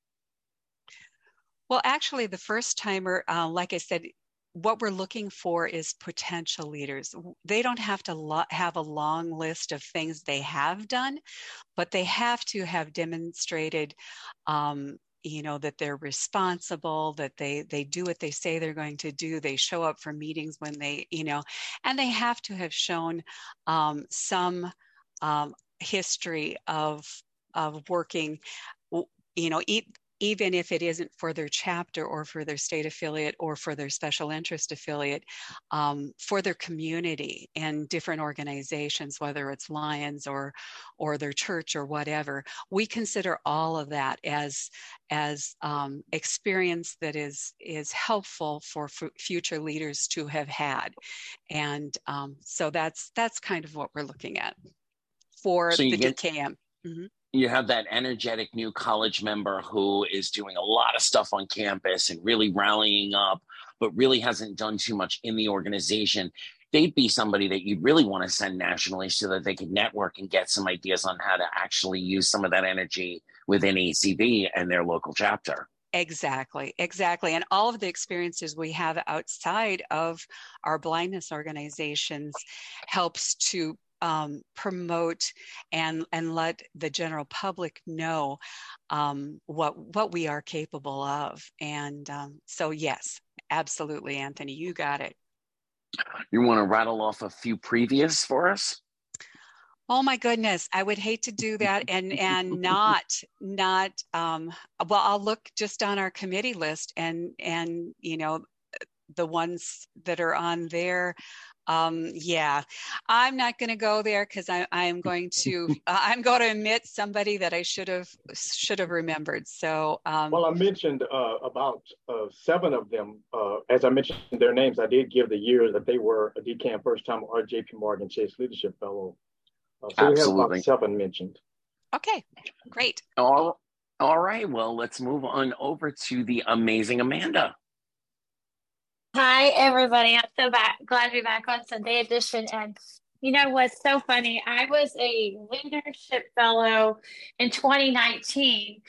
Speaker 9: Well, actually, the first timer, uh, like I said, what we're looking for is potential leaders. They don't have to lo- have a long list of things they have done, but they have to have demonstrated um, you know that they're responsible that they they do what they say they're going to do they show up for meetings when they you know and they have to have shown um, some um, history of of working you know eat, even if it isn't for their chapter or for their state affiliate or for their special interest affiliate, um, for their community and different organizations, whether it's Lions or or their church or whatever, we consider all of that as as um, experience that is is helpful for f- future leaders to have had, and um, so that's that's kind of what we're looking at for so the get- DKM. Mm-hmm
Speaker 2: you have that energetic new college member who is doing a lot of stuff on campus and really rallying up, but really hasn't done too much in the organization. They'd be somebody that you'd really want to send nationally so that they could network and get some ideas on how to actually use some of that energy within ACB and their local chapter.
Speaker 9: Exactly, exactly. And all of the experiences we have outside of our blindness organizations helps to um, promote and and let the general public know um, what what we are capable of. And um, so, yes, absolutely, Anthony, you got it.
Speaker 2: You want to rattle off a few previous for us?
Speaker 9: Oh my goodness, I would hate to do that and and not not um well I'll look just on our committee list and and you know the ones that are on there um, yeah, I'm not going to go there because I, I, am going to [laughs] uh, I'm going to admit somebody that I should have should have remembered. So um,
Speaker 8: well, I mentioned uh, about uh, seven of them. Uh, as I mentioned their names, I did give the year that they were a DKM first time or JP Morgan Chase Leadership Fellow. Uh, so Absolutely. we have about seven mentioned.
Speaker 9: Okay, great.
Speaker 2: All, all right. Well, let's move on over to the amazing Amanda.
Speaker 10: Hi, everybody. I'm so back, glad to be back on Sunday edition. And you know what's so funny? I was a leadership fellow in 2019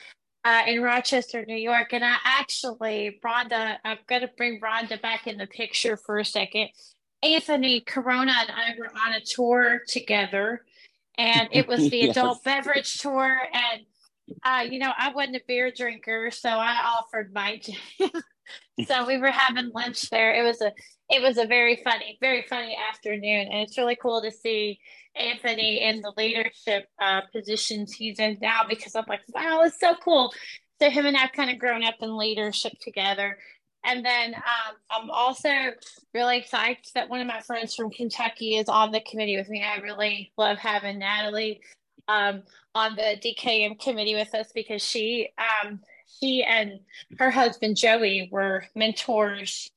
Speaker 10: uh, in Rochester, New York. And I actually, Rhonda, I'm going to bring Rhonda back in the picture for a second. Anthony Corona and I were on a tour together, and it was the [laughs] yes. adult beverage tour. And, uh, you know, I wasn't a beer drinker, so I offered my [laughs] so we were having lunch there. It was a it was a very funny, very funny afternoon, and it's really cool to see Anthony in the leadership uh, positions he's in now because I'm like, wow, it's so cool. So him and I've kind of grown up in leadership together. And then um, I'm also really excited that one of my friends from Kentucky is on the committee with me. I really love having Natalie um, on the DKM committee with us because she um, she and her husband Joey were mentors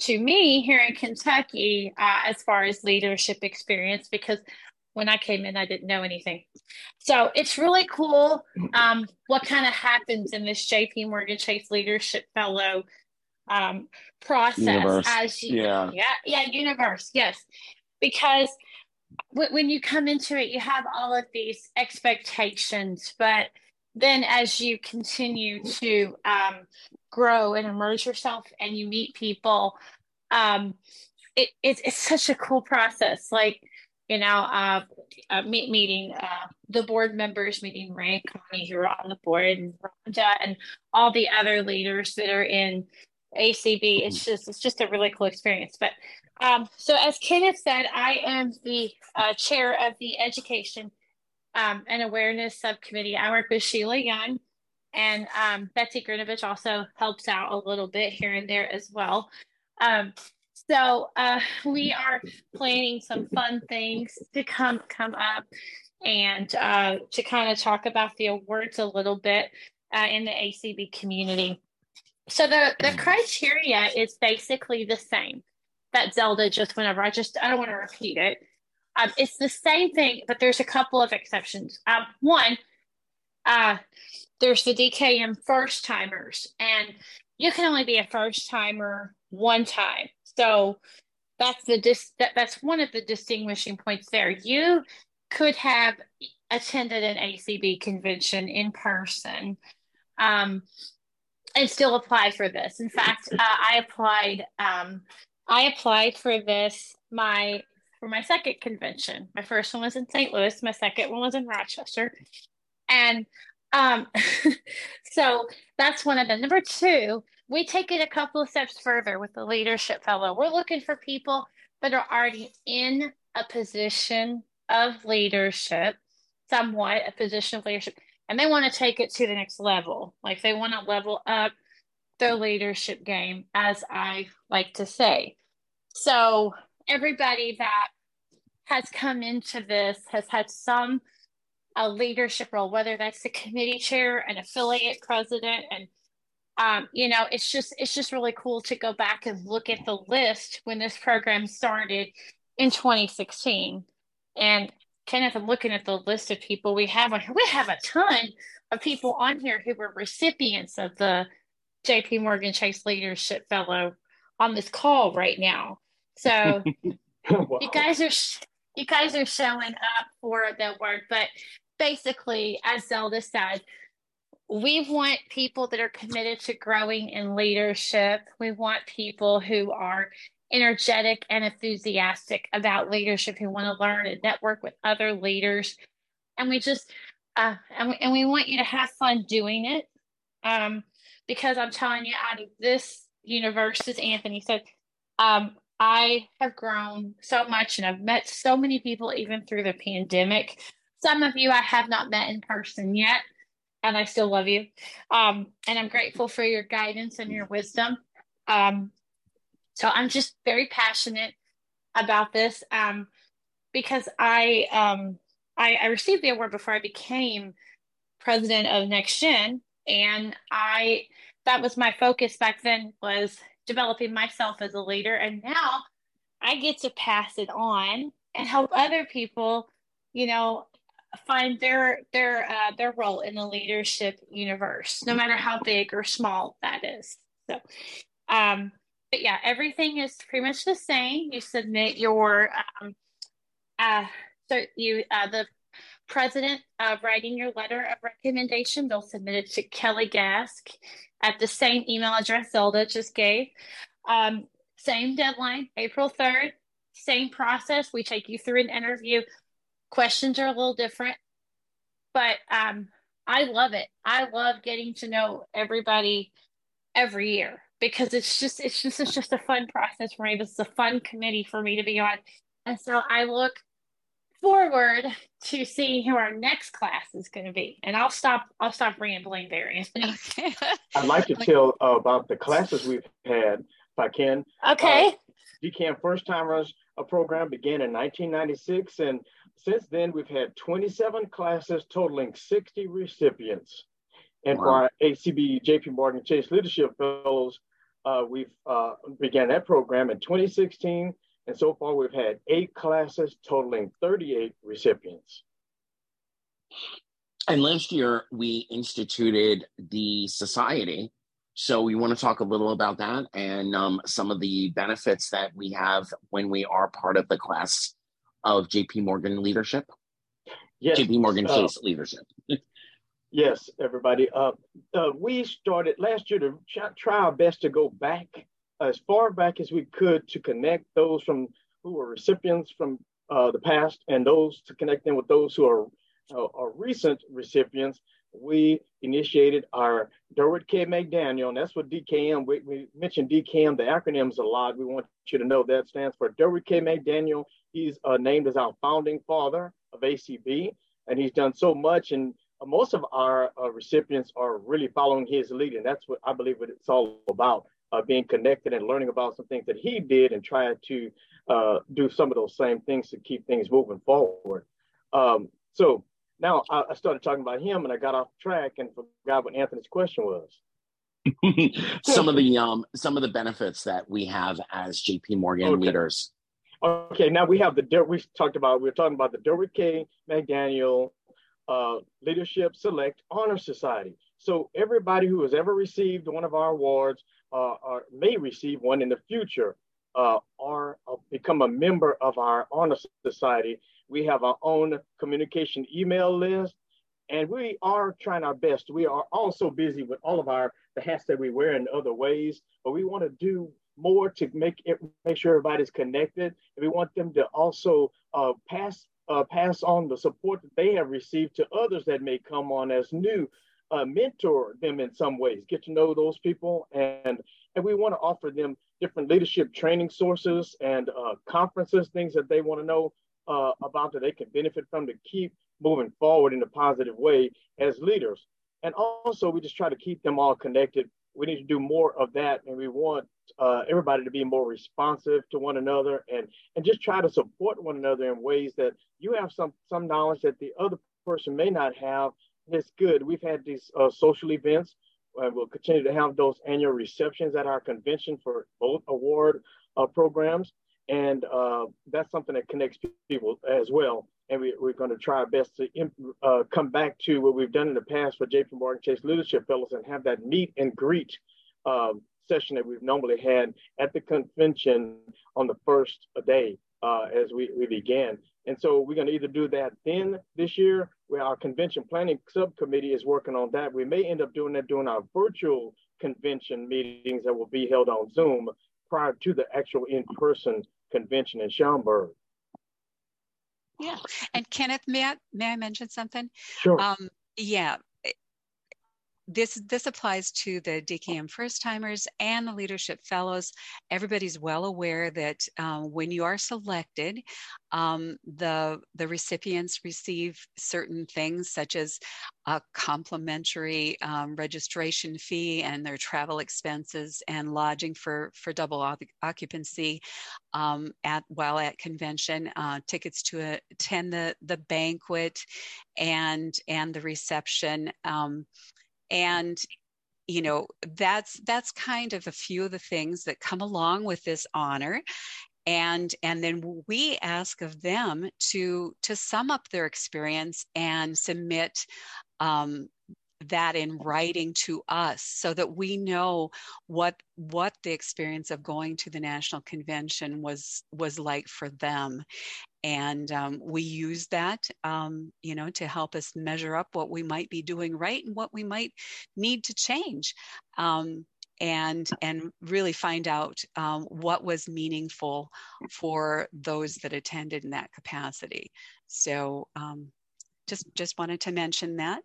Speaker 10: to me here in Kentucky uh, as far as leadership experience because when I came in, I didn't know anything. So it's really cool um, what kind of happens in this JP Morgan Chase Leadership Fellow um, process
Speaker 2: universe.
Speaker 10: as you,
Speaker 2: yeah,
Speaker 10: yeah, yeah, universe, yes, because when you come into it, you have all of these expectations, but then as you continue to um, grow and immerse yourself and you meet people um, it, it, it's such a cool process. Like you know uh, uh, meet, meeting uh, the board members meeting ray and connie who are on the board and Rhonda and all the other leaders that are in acb it's just it's just a really cool experience. But um, so as kenneth said i am the uh, chair of the education um, an awareness subcommittee. I work with Sheila Young, and um, Betsy Grinovich also helps out a little bit here and there as well. Um, so uh, we are planning some fun things to come come up and uh, to kind of talk about the awards a little bit uh, in the ACB community. So the the criteria is basically the same that Zelda just went over. I just I don't want to repeat it. Um, it's the same thing, but there's a couple of exceptions. Um, one, uh, there's the DKM first timers, and you can only be a first timer one time. So that's the dis- that, that's one of the distinguishing points there. You could have attended an ACB convention in person um, and still apply for this. In fact, uh, I applied. Um, I applied for this my for my second convention. My first one was in St. Louis. My second one was in Rochester, and um, [laughs] so that's one of them. Number two, we take it a couple of steps further with the leadership fellow. We're looking for people that are already in a position of leadership, somewhat a position of leadership, and they want to take it to the next level. Like they want to level up their leadership game, as I like to say. So everybody that has come into this has had some a leadership role, whether that's the committee chair, an affiliate president, and um, you know, it's just it's just really cool to go back and look at the list when this program started in 2016. And Kenneth, I'm looking at the list of people we have on here. We have a ton of people on here who were recipients of the JP Morgan Chase Leadership Fellow on this call right now. So [laughs] wow. you guys are you guys are showing up for the work, but basically, as Zelda said, we want people that are committed to growing in leadership. We want people who are energetic and enthusiastic about leadership, who want to learn and network with other leaders. And we just, uh, and, we, and we want you to have fun doing it. Um, because I'm telling you, out of this universe, as Anthony said, um, I have grown so much and I've met so many people even through the pandemic. Some of you I have not met in person yet, and I still love you. Um, and I'm grateful for your guidance and your wisdom. Um, so I'm just very passionate about this um, because I, um, I, I received the award before I became president of Next Gen, and I that was my focus back then was developing myself as a leader, and now I get to pass it on and help other people, you know, find their their uh, their role in the leadership universe, no matter how big or small that is. So, um, but yeah, everything is pretty much the same. You submit your um, uh, so you uh, the president writing your letter of recommendation. They'll submit it to Kelly Gasque at the same email address Zelda just gave. Um, same deadline, April 3rd, same process. We take you through an interview questions are a little different, but um, I love it. I love getting to know everybody every year because it's just it's just it's just a fun process for me. This is a fun committee for me to be on, and so I look forward to seeing who our next class is going to be. And I'll stop. I'll stop rambling there, Anthony.
Speaker 8: I'd like to [laughs] tell uh, about the classes we've had, if I can.
Speaker 10: Okay. Uh,
Speaker 8: DKM First Timers a program began in 1996, and since then, we've had 27 classes totaling 60 recipients. And wow. for our ACB JP Morgan Chase Leadership Fellows, uh, we've uh, began that program in 2016. And so far, we've had eight classes totaling 38 recipients.
Speaker 2: And last year, we instituted the society. So we want to talk a little about that and um, some of the benefits that we have when we are part of the class of JP Morgan leadership? Yes. JP Morgan uh, Chase leadership. [laughs]
Speaker 8: yes, everybody. Uh, uh, we started last year to try our best to go back as far back as we could to connect those from who were recipients from uh, the past and those to connect them with those who are, uh, are recent recipients we initiated our Durward K. McDaniel, and that's what DKM, we, we mentioned DKM, the acronyms a lot. We want you to know that stands for Durward K. McDaniel. He's uh, named as our founding father of ACB, and he's done so much. And most of our uh, recipients are really following his lead, and that's what I believe what it's all about. Uh, being connected and learning about some things that he did and trying to uh, do some of those same things to keep things moving forward. Um, so now I, I, started talking about him and I got off track and forgot what Anthony's question was. [laughs]
Speaker 2: some of the um, some of the benefits that we have as JP Morgan okay. leaders.
Speaker 8: Okay, now we have the we talked about we are talking about the Durward K. McDaniel uh, Leadership Select Honor Society. So everybody who has ever received one of our awards uh, or may receive one in the future uh, or uh, become a member of our honor society. We have our own communication email list, and we are trying our best. We are also busy with all of our the hats that we wear in other ways, but we want to do more to make it make sure everybody's connected. And we want them to also uh, pass uh, pass on the support that they have received to others that may come on as new uh, mentor them in some ways, get to know those people, and and we want to offer them different leadership training sources and uh, conferences, things that they want to know uh, about that they can benefit from to keep moving forward in a positive way as leaders. And also, we just try to keep them all connected. We need to do more of that, and we want uh, everybody to be more responsive to one another and and just try to support one another in ways that you have some some knowledge that the other person may not have it's good. We've had these uh, social events. and we'll continue to have those annual receptions at our convention for both award uh, programs. And uh, that's something that connects people as well. And we, are going to try our best to uh, come back to what we've done in the past for JP Morgan Chase Leadership Fellows and have that meet and greet um, session that we've normally had at the convention on the first day uh, as we, we began. And so we're going to either do that then this year, where our convention planning subcommittee is working on that. We may end up doing that during our virtual convention meetings that will be held on Zoom prior to the actual in-person convention in Schaumburg.
Speaker 9: Yeah, and Kenneth, may I, may I mention something?
Speaker 8: Sure. Um,
Speaker 9: yeah, this this applies to the DKM first timers and the leadership fellows. Everybody's well aware that um, when you are selected, um, the the recipients receive certain things such as a complimentary um, registration fee and their travel expenses and lodging for for double occupancy um, at while at convention, uh, tickets to attend the the banquet and and the reception um, and you know that's that's kind of a few of the things that come along with this honor. And and then we ask of them to to sum up their experience and submit um, that in writing to us so that we know what what the experience of going to the national convention was was like for them. And um, we use that um, you know to help us measure up what we might be doing right and what we might need to change um, and and really find out um, what was meaningful for those that attended in that capacity. So um, just just wanted to mention that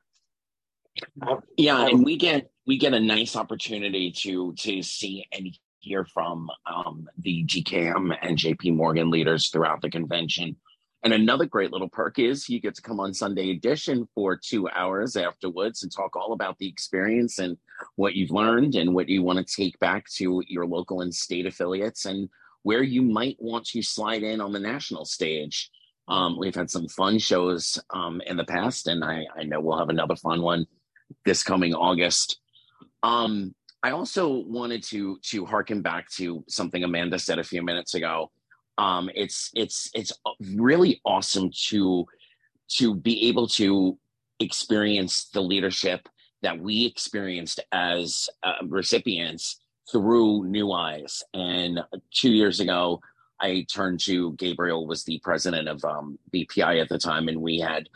Speaker 2: yeah and we get we get a nice opportunity to to see and hear from um, the DKM and JP Morgan leaders throughout the convention. And another great little perk is you get to come on Sunday edition for two hours afterwards and talk all about the experience and what you've learned and what you want to take back to your local and state affiliates and where you might want to slide in on the national stage. Um, we've had some fun shows um, in the past, and I, I, know we'll have another fun one this coming August. Um, I also wanted to to harken back to something Amanda said a few minutes ago. Um, it's it's it's really awesome to to be able to experience the leadership that we experienced as uh, recipients through new eyes. And two years ago, I turned to Gabriel was the president of um, BPI at the time, and we had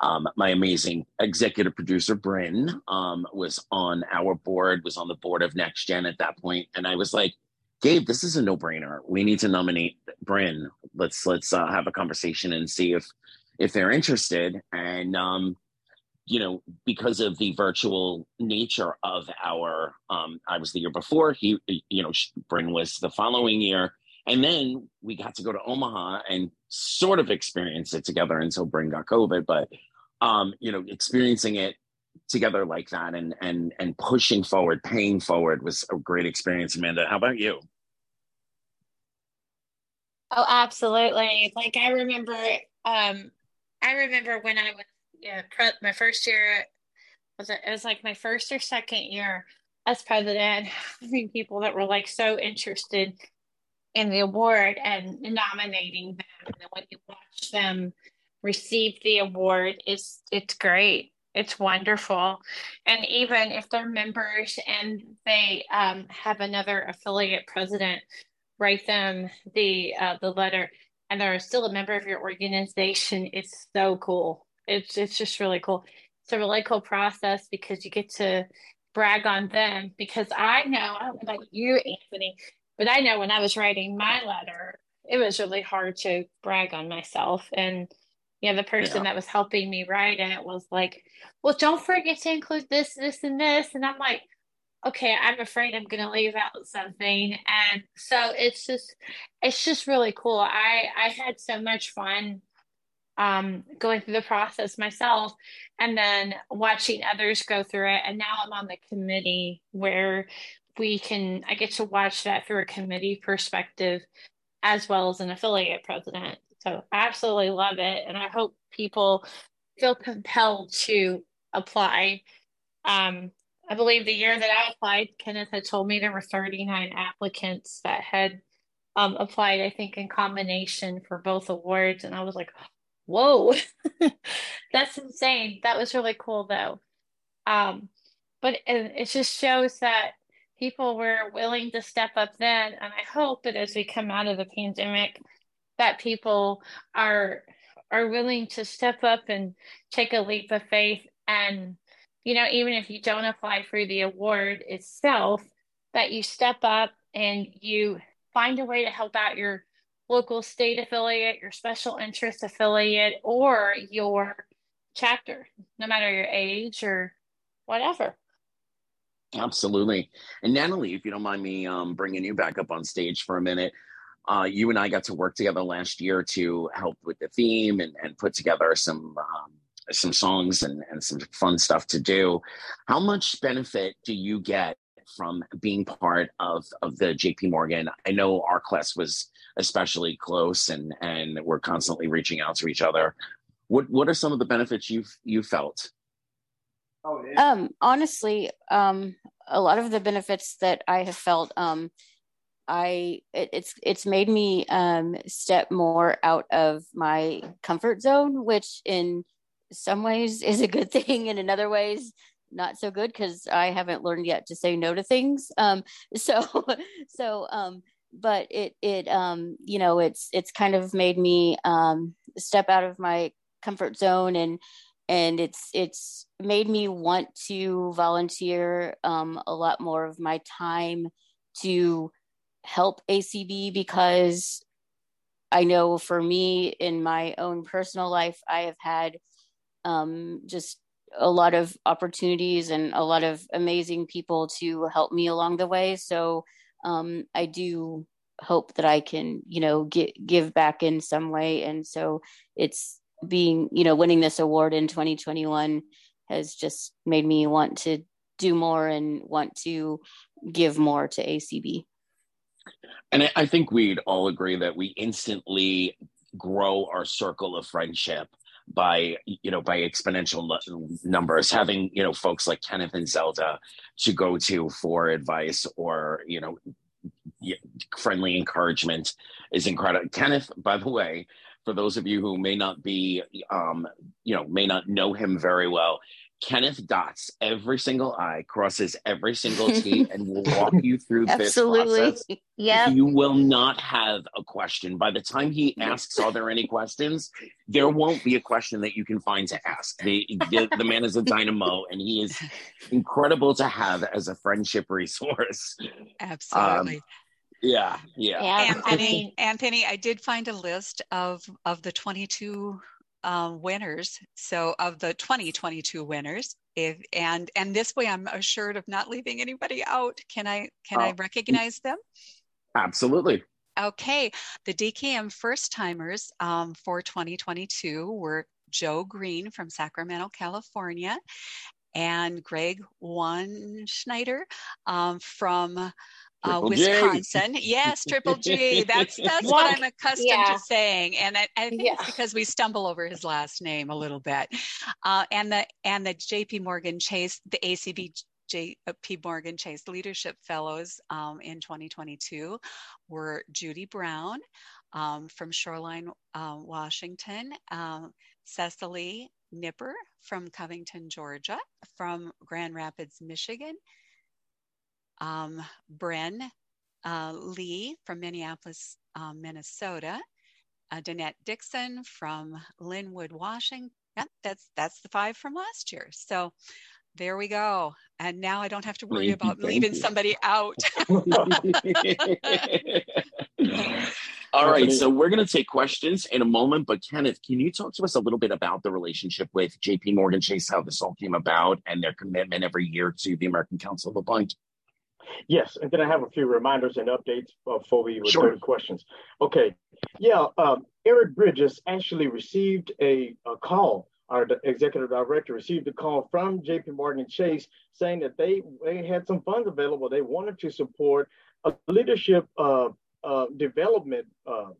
Speaker 2: um, my amazing executive producer, Bryn, um, was on our board, was on the board of Next Gen at that point, and I was like, Gabe, this is a no-brainer. We need to nominate Bryn. Let's let's uh, have a conversation and see if if they're interested. And um, you know, because of the virtual nature of our, um, I was the year before. He, you know, Bryn was the following year. And then we got to go to Omaha and sort of experience it together until Bryn got COVID. But um, you know, experiencing it together like that and and and pushing forward, paying forward was a great experience. Amanda, how about you?
Speaker 10: Oh, absolutely. Like I remember, um, I remember when I was yeah, my first year was it, it was like my first or second year as president, having people that were like so interested in the award and nominating them. And when you watch them receive the award, it's it's great. It's wonderful. And even if they're members and they um, have another affiliate president write them the uh, the letter and they're still a member of your organization, it's so cool. It's it's just really cool. It's a really cool process because you get to brag on them because I know, I don't know about you, Anthony, but I know when I was writing my letter, it was really hard to brag on myself. And yeah, the person yeah. that was helping me write it was like, well, don't forget to include this, this, and this. And I'm like, okay, I'm afraid I'm going to leave out something. And so it's just, it's just really cool. I, I had so much fun um, going through the process myself and then watching others go through it. And now I'm on the committee where we can, I get to watch that through a committee perspective as well as an affiliate president. So I absolutely love it. And I hope people feel compelled to apply. Um, I believe the year that I applied, Kenneth had told me there were 39 applicants that had um, applied, I think, in combination for both awards. And I was like, whoa, [laughs] that's insane. That was really cool though. Um, but it, it just shows that people were willing to step up then. And I hope that as we come out of the pandemic, that people are are willing to step up and take a leap of faith and you know even if you don't apply for the award itself that you step up and you find a way to help out your local state affiliate, your special interest affiliate, or your chapter, no matter your age or whatever.
Speaker 2: Absolutely. And Natalie, if you don't mind me um, bringing you back up on stage for a minute, uh, you and I got to work together last year to help with the theme and, and put together some um, some songs and, and some fun stuff to do. How much benefit do you get from being part of of the JP Morgan. I know our class was especially close and and we're constantly reaching out to each other. What what are some of the benefits you've you felt?
Speaker 6: Um honestly, um a lot of the benefits that I have felt um I it, it's it's made me um step more out of my comfort zone, which in some ways is a good [laughs] thing and in other ways not so good because I haven't learned yet to say no to things. Um, [laughs] so, so, um, but it, it, um, you know, it's, it's kind of made me, um, step out of my comfort zone and, and it's, it's made me want to volunteer, um, a lot more of my time to help ACB because I know for me in my own personal life, I have had, um, just a lot of opportunities and a lot of amazing people to help me along the way. So um, I do hope that I can, you know, get, give back in some way. And so it's being, you know, winning this award in 2021 has just made me want to do more and want to give more to ACB.
Speaker 2: And I think we'd all agree that we instantly grow our circle of friendship by you know by exponential numbers having you know folks like kenneth and zelda to go to for advice or you know friendly encouragement is incredible kenneth by the way for those of you who may not be um, you know may not know him very well Kenneth dots every single I, crosses every single [laughs] T, and will walk you through this process.
Speaker 6: Yeah.
Speaker 2: You will not have a question. By the time he asks, are there any questions? There won't be a question that you can find to ask. The, the, the man is a dynamo, and he is incredible to have as a friendship resource.
Speaker 9: Absolutely. Um,
Speaker 2: yeah, yeah.
Speaker 9: Anthony, Anthony, I did find a list of of the 22 um, winners. So of the 2022 winners, if and and this way I'm assured of not leaving anybody out. Can I can oh. I recognize them?
Speaker 2: Absolutely.
Speaker 9: Okay, the DKM first timers um, for 2022 were Joe Green from Sacramento, California, and Greg Schneider um, from uh, Wisconsin. Yes, Triple G. That's [laughs] that's what I'm accustomed yeah. to saying, and I, I think yeah. it's because we stumble over his last name a little bit. Uh, and the and the J.P. Morgan Chase, the ACB J.P. Morgan Chase Leadership Fellows um, in 2022 were Judy Brown um, from Shoreline, uh, Washington, um, Cecily Nipper from Covington, Georgia, from Grand Rapids, Michigan, um, Bren uh, Lee from Minneapolis, um, Minnesota, uh, Danette Dixon from Lynnwood, Washington. Yep, that's that's the five from last year. So there we go. And now I don't have to worry about leaving somebody out. [laughs]
Speaker 2: All right, so we're going to take questions in a moment, but Kenneth, can you talk to us a little bit about the relationship with JP Morgan Chase, how this all came about, and their commitment every year to the American Council of the Blind?
Speaker 8: Yes, and then I have a few reminders and updates before we return sure. to questions. Okay, yeah, um, Eric Bridges actually received a, a call. Our executive director received a call from J.P. Morgan Chase saying that they they had some funds available. They wanted to support a leadership uh, uh, development uh,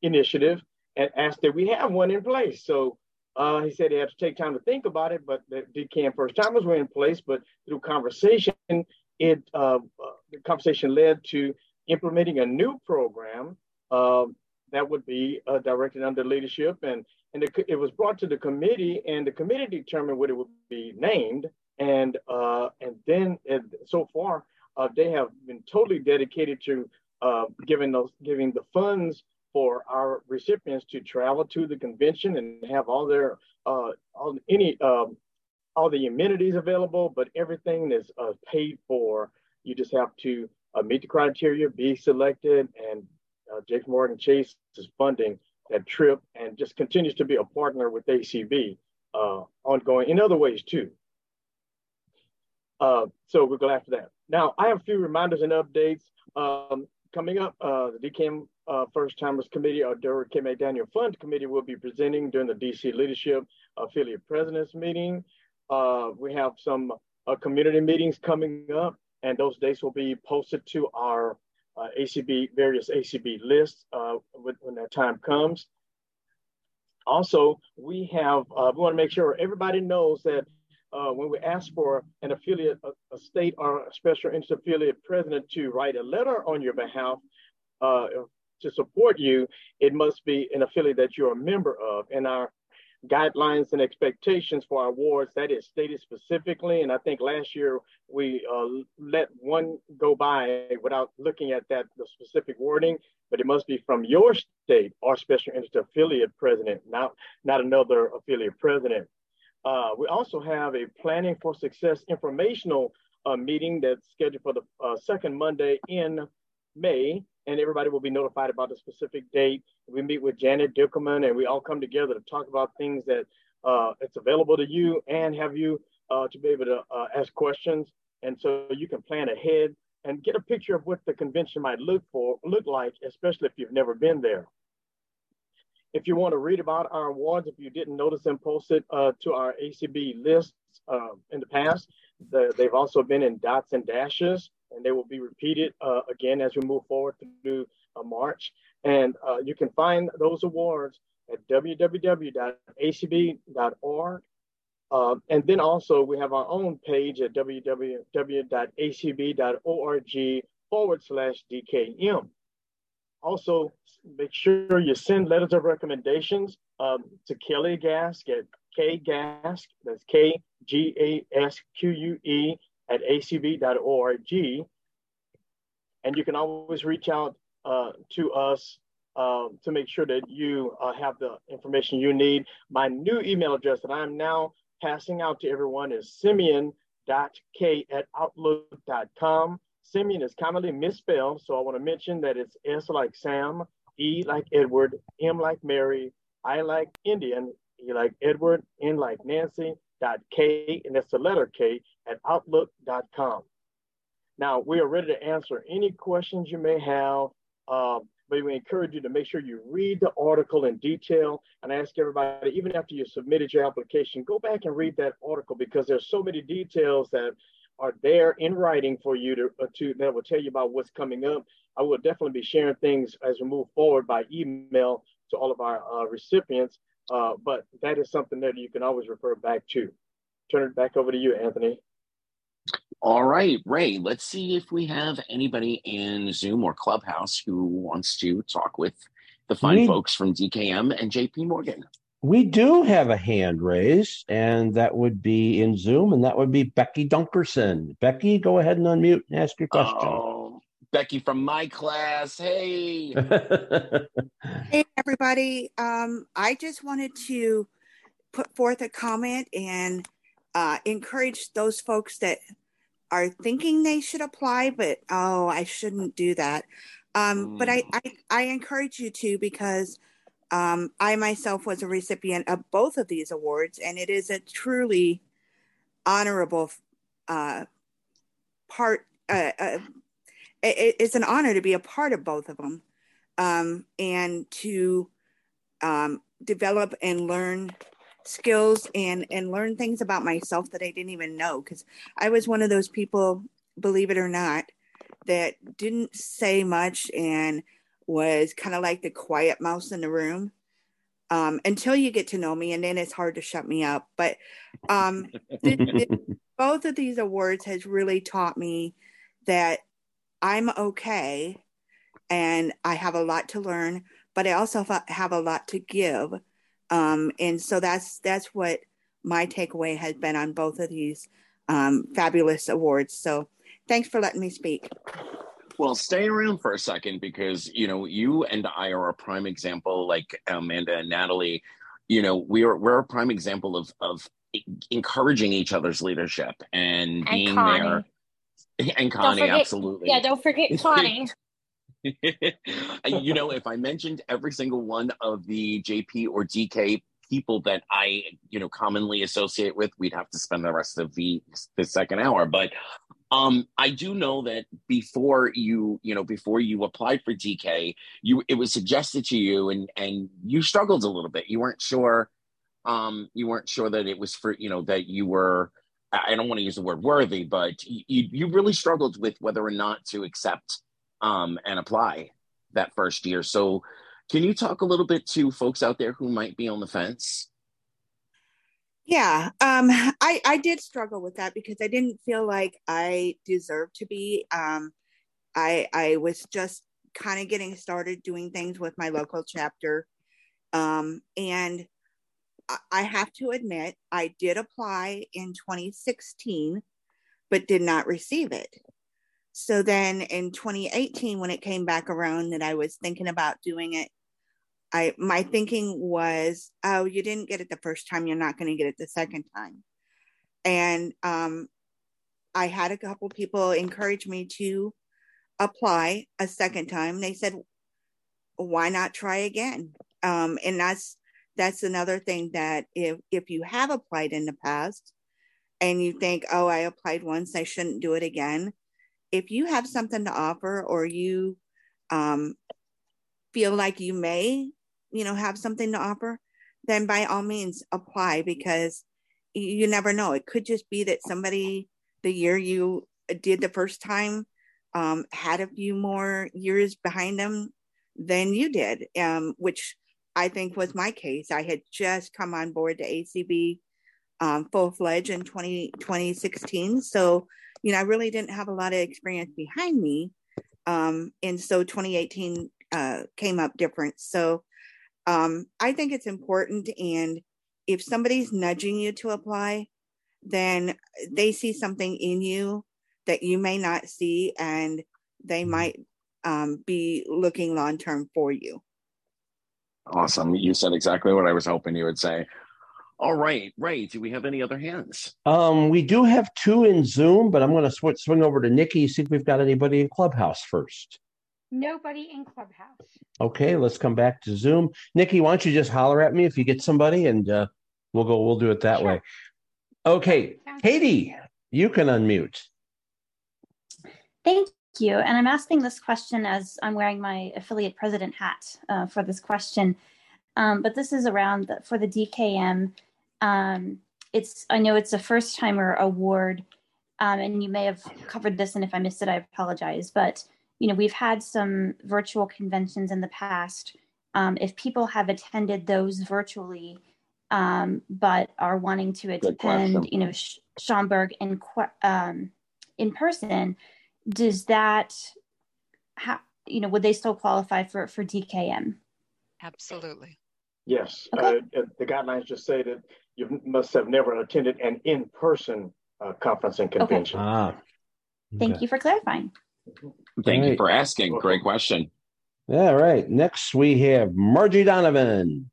Speaker 8: initiative and asked that we have one in place. So uh, he said he had to take time to think about it, but the DKM first timers were in place. But through conversation, it uh, the conversation led to implementing a new program um, that would be uh, directed under leadership, and and it, it, was brought to the committee, and the committee determined what it would be named, and uh, and then and so far uh, they have been totally dedicated to uh, giving those giving the funds for our recipients to travel to the convention and have all their uh, all any um, all the amenities available, but everything is uh, paid for. You just have to uh, meet the criteria, be selected, and uh, JP Morgan Chase is funding that trip and just continues to be a partner with ACB uh, ongoing in other ways too. Uh, so we're glad for that. Now, I have a few reminders and updates. Um, coming up, uh, the DKM uh, First Timers Committee or Durward K. McDaniel Fund Committee will be presenting during the DC Leadership Affiliate Presidents Meeting. Uh, we have some uh, community meetings coming up, and those dates will be posted to our uh, ACB, various ACB lists uh, when, when, that time comes. Also, we have, uh, we want to make sure everybody knows that uh, when we ask for an affiliate, a, a, state or a special interest affiliate president to write a letter on your behalf to support you, it must be an affiliate that you're a member of. And our guidelines and expectations for awards that is stated specifically. And I think last year we uh, let one go by without looking at that the specific wording, but it must be from your state or special interest affiliate president, not not another affiliate president. Uh, we also have a planning for success informational uh, meeting that's scheduled for the uh, second Monday in May and everybody will be notified about the specific date. We meet with Janet Dickelman and we all come together to talk about things that uh, it's available to you and have you uh, to be able to uh, ask questions. And so you can plan ahead and get a picture of what the convention might look for, look like, especially if you've never been there. If you want to read about our awards, if you didn't notice them posted uh, to our ACB lists uh, in the past, the, they've also been in dots and dashes and they will be repeated uh, again as we move forward through uh, March. And uh, you can find those awards at www.acb.org. Um, and then also we have our own page at www.acb.org forward slash DKM. Also, make sure you send letters of recommendations um, to Kelly Gasque at K that's K G A S Q U E at acb.org. And you can always reach out uh, to us uh, to make sure that you uh, have the information you need. My new email address that I'm now passing out to everyone is semien.k at outlook.com. Semien is commonly misspelled, so I want to mention that it's S like Sam, E like Edward, M like Mary, I like Indian, E like Edward, N like Nancy, dot K, and that's the letter K, at outlook.com. Now, we are ready to answer any questions you may have, uh, but we encourage you to make sure you read the article in detail. And I ask everybody, even after you submitted your application, go back and read that article because there's so many details that are there in writing for you to, uh, to that will tell you about what's coming up. I will definitely be sharing things as we move forward by email to all of our uh, recipients. Uh, but that is something that you can always refer back to. Turn it back over to you, Anthony.
Speaker 2: All right, Ray, let's see if we have anybody in Zoom or Clubhouse who wants to talk with the fine we, folks from DKM and JP Morgan.
Speaker 4: We do have a hand raised, and that would be in Zoom, and that would be Becky Dunkerson. Becky, go ahead and unmute and ask your question. Oh,
Speaker 2: Becky from my class. Hey. [laughs]
Speaker 11: hey, everybody. Um, I just wanted to put forth a comment and uh, encourage those folks that are thinking they should apply, but oh, I shouldn't do that. Um, mm. But I, I, I encourage you to because um, I myself was a recipient of both of these awards, and it is a truly honorable uh, part. Uh, uh, it, it's an honor to be a part of both of them um, and to um, develop and learn skills and and learn things about myself that I didn't even know because I was one of those people, believe it or not, that didn't say much and was kind of like the quiet mouse in the room um, until you get to know me, and then it's hard to shut me up. But um, [laughs] both of these awards has really taught me that I'm okay, and I have a lot to learn, but I also have a lot to give um, and so that's that's what my takeaway has been on both of these um, fabulous awards. So thanks for letting me speak.
Speaker 2: Well, stay around for a second because you know you and I are a prime example, like Amanda and Natalie. You know, we are we're a prime example of of encouraging each other's leadership and, and being Connie. there. And Connie,
Speaker 10: forget,
Speaker 2: absolutely.
Speaker 10: Yeah, don't forget [laughs] Connie. [laughs]
Speaker 2: you know, if I mentioned every single one of the JP or DK people that I, you know, commonly associate with, we'd have to spend the rest of the the second hour. But um, I do know that before you, you know, before you applied for DK, you it was suggested to you, and and you struggled a little bit. You weren't sure, um, you weren't sure that it was for, you know, that you were. I don't want to use the word worthy, but you you really struggled with whether or not to accept um, and apply that first year. So, can you talk a little bit to folks out there who might be on the fence?
Speaker 11: Yeah, um, I I did struggle with that because I didn't feel like I deserved to be. Um, I I was just kind of getting started doing things with my local chapter, um, and I have to admit I did apply in 2016, but did not receive it. So then in 2018, when it came back around that I was thinking about doing it, I my thinking was, oh, you didn't get it the first time, you're not going to get it the second time. And um, I had a couple people encourage me to apply a second time. They said, why not try again? Um, and that's that's another thing that if if you have applied in the past and you think, oh, I applied once, I shouldn't do it again if you have something to offer or you um, feel like you may, you know, have something to offer, then by all means apply because you never know. It could just be that somebody the year you did the first time um, had a few more years behind them than you did, um, which I think was my case. I had just come on board to ACB um, full fledged in 20, 2016. So you know, I really didn't have a lot of experience behind me. Um, and so 2018 uh, came up different. So um, I think it's important. And if somebody's nudging you to apply, then they see something in you that you may not see, and they mm-hmm. might um, be looking long term for you.
Speaker 2: Awesome. You said exactly what I was hoping you would say. All right, Ray, do we have any other hands?
Speaker 4: Um, we do have two in Zoom, but I'm going to sw- swing over to Nikki, see if we've got anybody in Clubhouse first.
Speaker 3: Nobody in Clubhouse.
Speaker 4: Okay, let's come back to Zoom. Nikki, why don't you just holler at me if you get somebody and uh, we'll go, we'll do it that sure. way. Okay, Sounds Katie, good. you can unmute.
Speaker 12: Thank you. And I'm asking this question as I'm wearing my affiliate president hat uh, for this question. Um, but this is around the, for the DKM. Um, it's I know it's a first timer award, um, and you may have covered this, and if I missed it, I apologize. But you know we've had some virtual conventions in the past. Um, if people have attended those virtually, um, but are wanting to attend, you know, Sch- Schaumburg in um, in person, does that how you know would they still qualify for for DKM?
Speaker 9: Absolutely.
Speaker 8: Yes, okay. uh, the guidelines just say that you must have never attended an in-person uh, conference and convention.
Speaker 12: Okay. Ah, Thank you for clarifying.
Speaker 2: Thank right. you for asking. Great question.
Speaker 4: All right. Next we have Margie Donovan.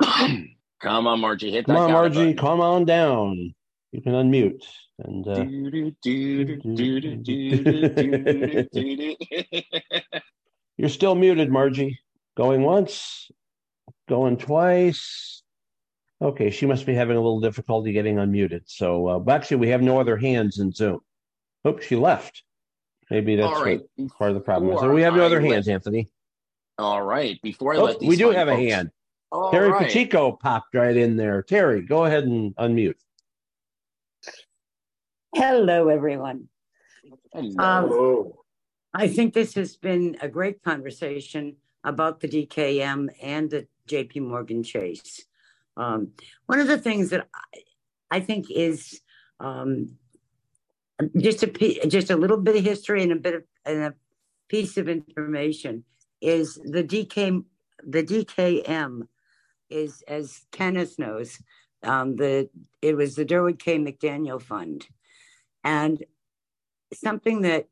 Speaker 4: [coughs]
Speaker 2: come on, Margie. Hit
Speaker 4: come
Speaker 2: that.
Speaker 4: Come on, Margie. Come on down. You can unmute. And uh... [laughs] you're still muted, Margie. Going once, going twice. Okay, she must be having a little difficulty getting unmuted. So, uh, actually, we have no other hands in Zoom. Oops, she left. Maybe that's right. part of the problem. So we have no other hands, Anthony.
Speaker 2: All right. Before I oh, let
Speaker 4: we do have folks... a hand. All Terry right. Pacheco popped right in there. Terry, go ahead and unmute.
Speaker 13: Hello, everyone.
Speaker 8: Hello.
Speaker 13: Um, I think this has been a great conversation about the DKM and the JP Morgan Chase. Um, one of the things that I, I think is um, just a just a little bit of history and a bit of and a piece of information is the DK the DKM is as Kenneth knows um, the it was the Durward K. McDaniel Fund. And something that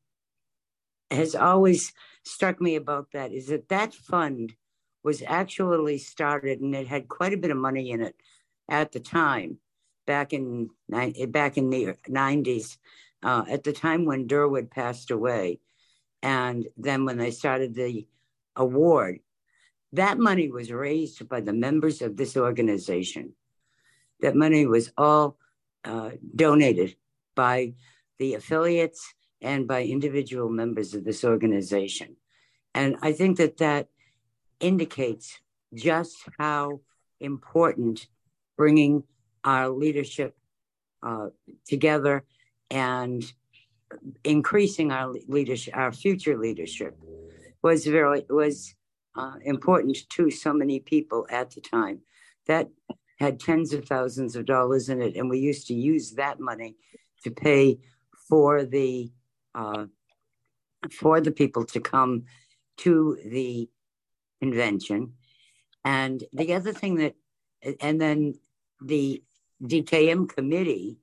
Speaker 13: has always struck me about that is that that fund was actually started and it had quite a bit of money in it at the time back in back in the 90s uh, at the time when Durward passed away and then when they started the award that money was raised by the members of this organization that money was all uh, donated by the affiliates and by individual members of this organization. And I think that that indicates just how important bringing our leadership uh, together and increasing our leadership, our future leadership, was very was uh, important to so many people at the time. That had tens of thousands of dollars in it, and we used to use that money to pay for the uh, for the people to come to the convention. And the other thing that, and then the DKM committee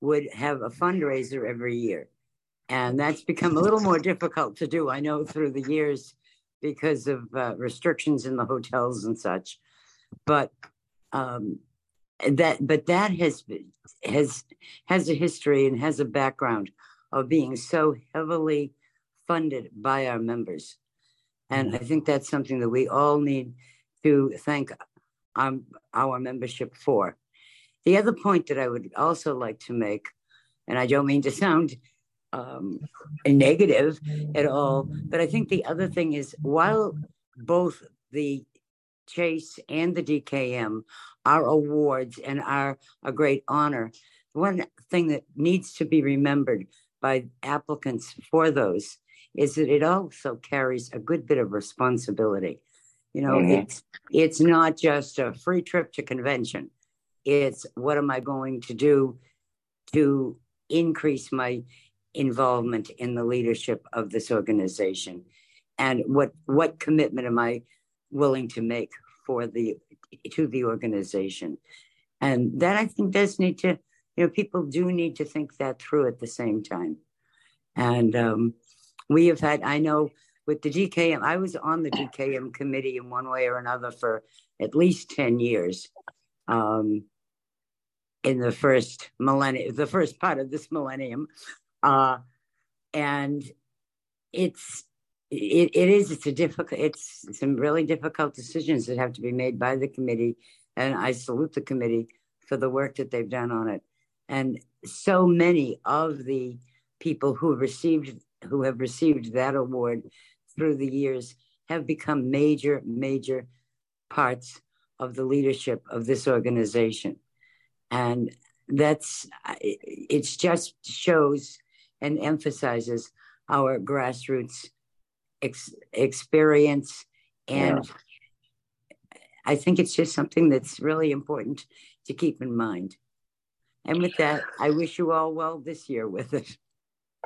Speaker 13: would have a fundraiser every year. And that's become a little more difficult to do, I know, through the years because of uh, restrictions in the hotels and such. But um, that, but that has has has a history and has a background of being so heavily funded by our members. And I think that's something that we all need to thank um, our membership for. The other point that I would also like to make, and I don't mean to sound um, negative at all, but I think the other thing is while both the Chase and the DKM are awards and are a great honor, one thing that needs to be remembered by applicants for those is that it also carries a good bit of responsibility. You know, mm-hmm. it's it's not just a free trip to convention. It's what am I going to do to increase my involvement in the leadership of this organization and what what commitment am I willing to make for the to the organization and that I think does need to you know, people do need to think that through at the same time. And um, we have had, I know with the DKM, I was on the DKM committee in one way or another for at least 10 years um, in the first millennium, the first part of this millennium. Uh, and it's, it, it is, it's a difficult, it's some really difficult decisions that have to be made by the committee. And I salute the committee for the work that they've done on it and so many of the people who received who have received that award through the years have become major, major parts of the leadership of this organization. And that's, it just shows and emphasizes our grassroots ex- experience. And yeah. I think it's just something that's really important to keep in mind. And with that, I wish you all well this year with it.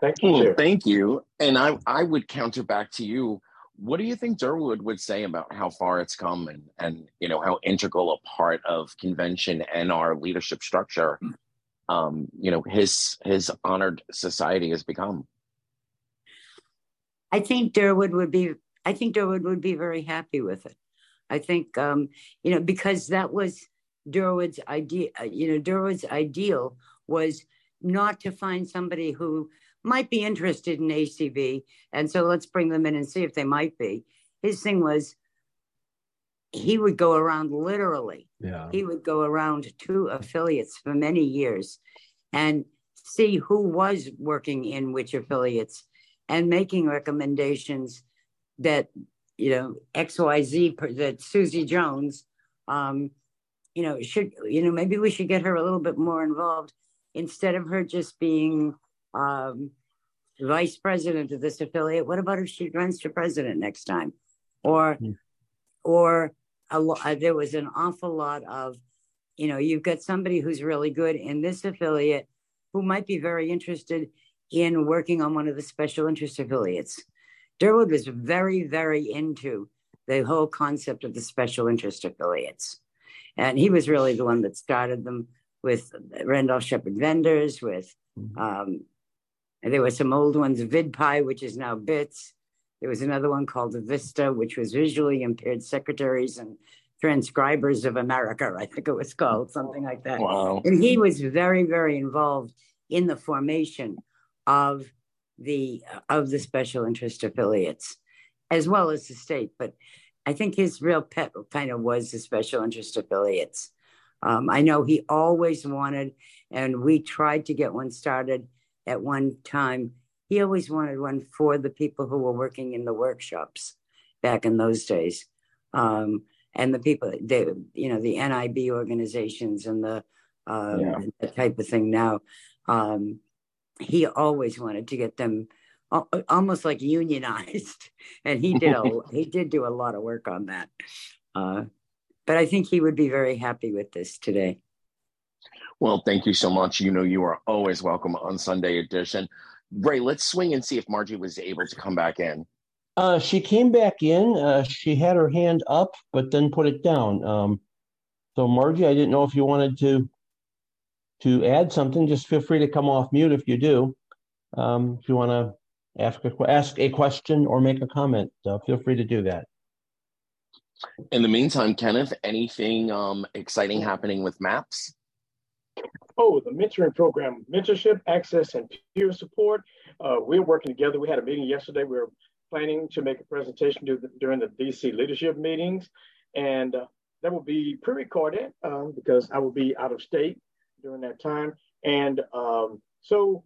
Speaker 8: Thank you.
Speaker 2: Well, thank you. And I, I would counter back to you. What do you think Durward would say about how far it's come and, and you know how integral a part of convention and our leadership structure, um, you know, his his honored society has become?
Speaker 13: I think Durward would be. I think Durward would be very happy with it. I think um, you know because that was Durward's idea. You know, Durward's ideal was not to find somebody who might be interested in ACB. And so let's bring them in and see if they might be. His thing was he would go around literally.
Speaker 4: Yeah.
Speaker 13: He would go around to affiliates for many years and see who was working in which affiliates and making recommendations that, you know, XYZ, that Susie Jones, um, you know, should, you know, maybe we should get her a little bit more involved instead of her just being um, vice president of this affiliate. What about if she runs for president next time? Or, mm. or a uh, there was an awful lot of, you know, you've got somebody who's really good in this affiliate who might be very interested in working on one of the special interest affiliates. Durward was very, very into the whole concept of the special interest affiliates. And he was really the one that started them with Randolph Sheppard vendors, with mm-hmm. um, and there were some old ones, VidPi, which is now BITS. There was another one called the Vista, which was visually impaired secretaries and transcribers of America, I think it was called, something like that.
Speaker 2: Wow.
Speaker 13: And he was very, very involved in the formation of the of the special interest affiliates, as well as the state. But I think his real pet kind of was the special interest affiliates. Um, I know he always wanted, and we tried to get one started at one time. He always wanted one for the people who were working in the workshops back in those days. Um, and the people, they, you know, the NIB organizations and the um, yeah. that type of thing now. Um, he always wanted to get them almost like unionized, [laughs] and he did a [laughs] he did do a lot of work on that. Uh, but I think he would be very happy with this today.
Speaker 2: Well, thank you so much. You know, you are always welcome on Sunday edition. Ray, let's swing and see if Margie was able to come back in.
Speaker 4: Uh, she came back in. Uh, she had her hand up, but then put it down. Um, so, Margie, I didn't know if you wanted to to add something. Just feel free to come off mute if you do. Um, if you want to ask a ask a question or make a comment, uh, feel free to do that.
Speaker 2: In the meantime, Kenneth, anything um, exciting happening with MAPS?
Speaker 8: Oh, the mentoring program, mentorship, access, and peer support. Uh, we're working together. We had a meeting yesterday. We are planning to make a presentation during the DC leadership meetings, and uh, that will be pre-recorded um, because I will be out of state during that time. And um, so,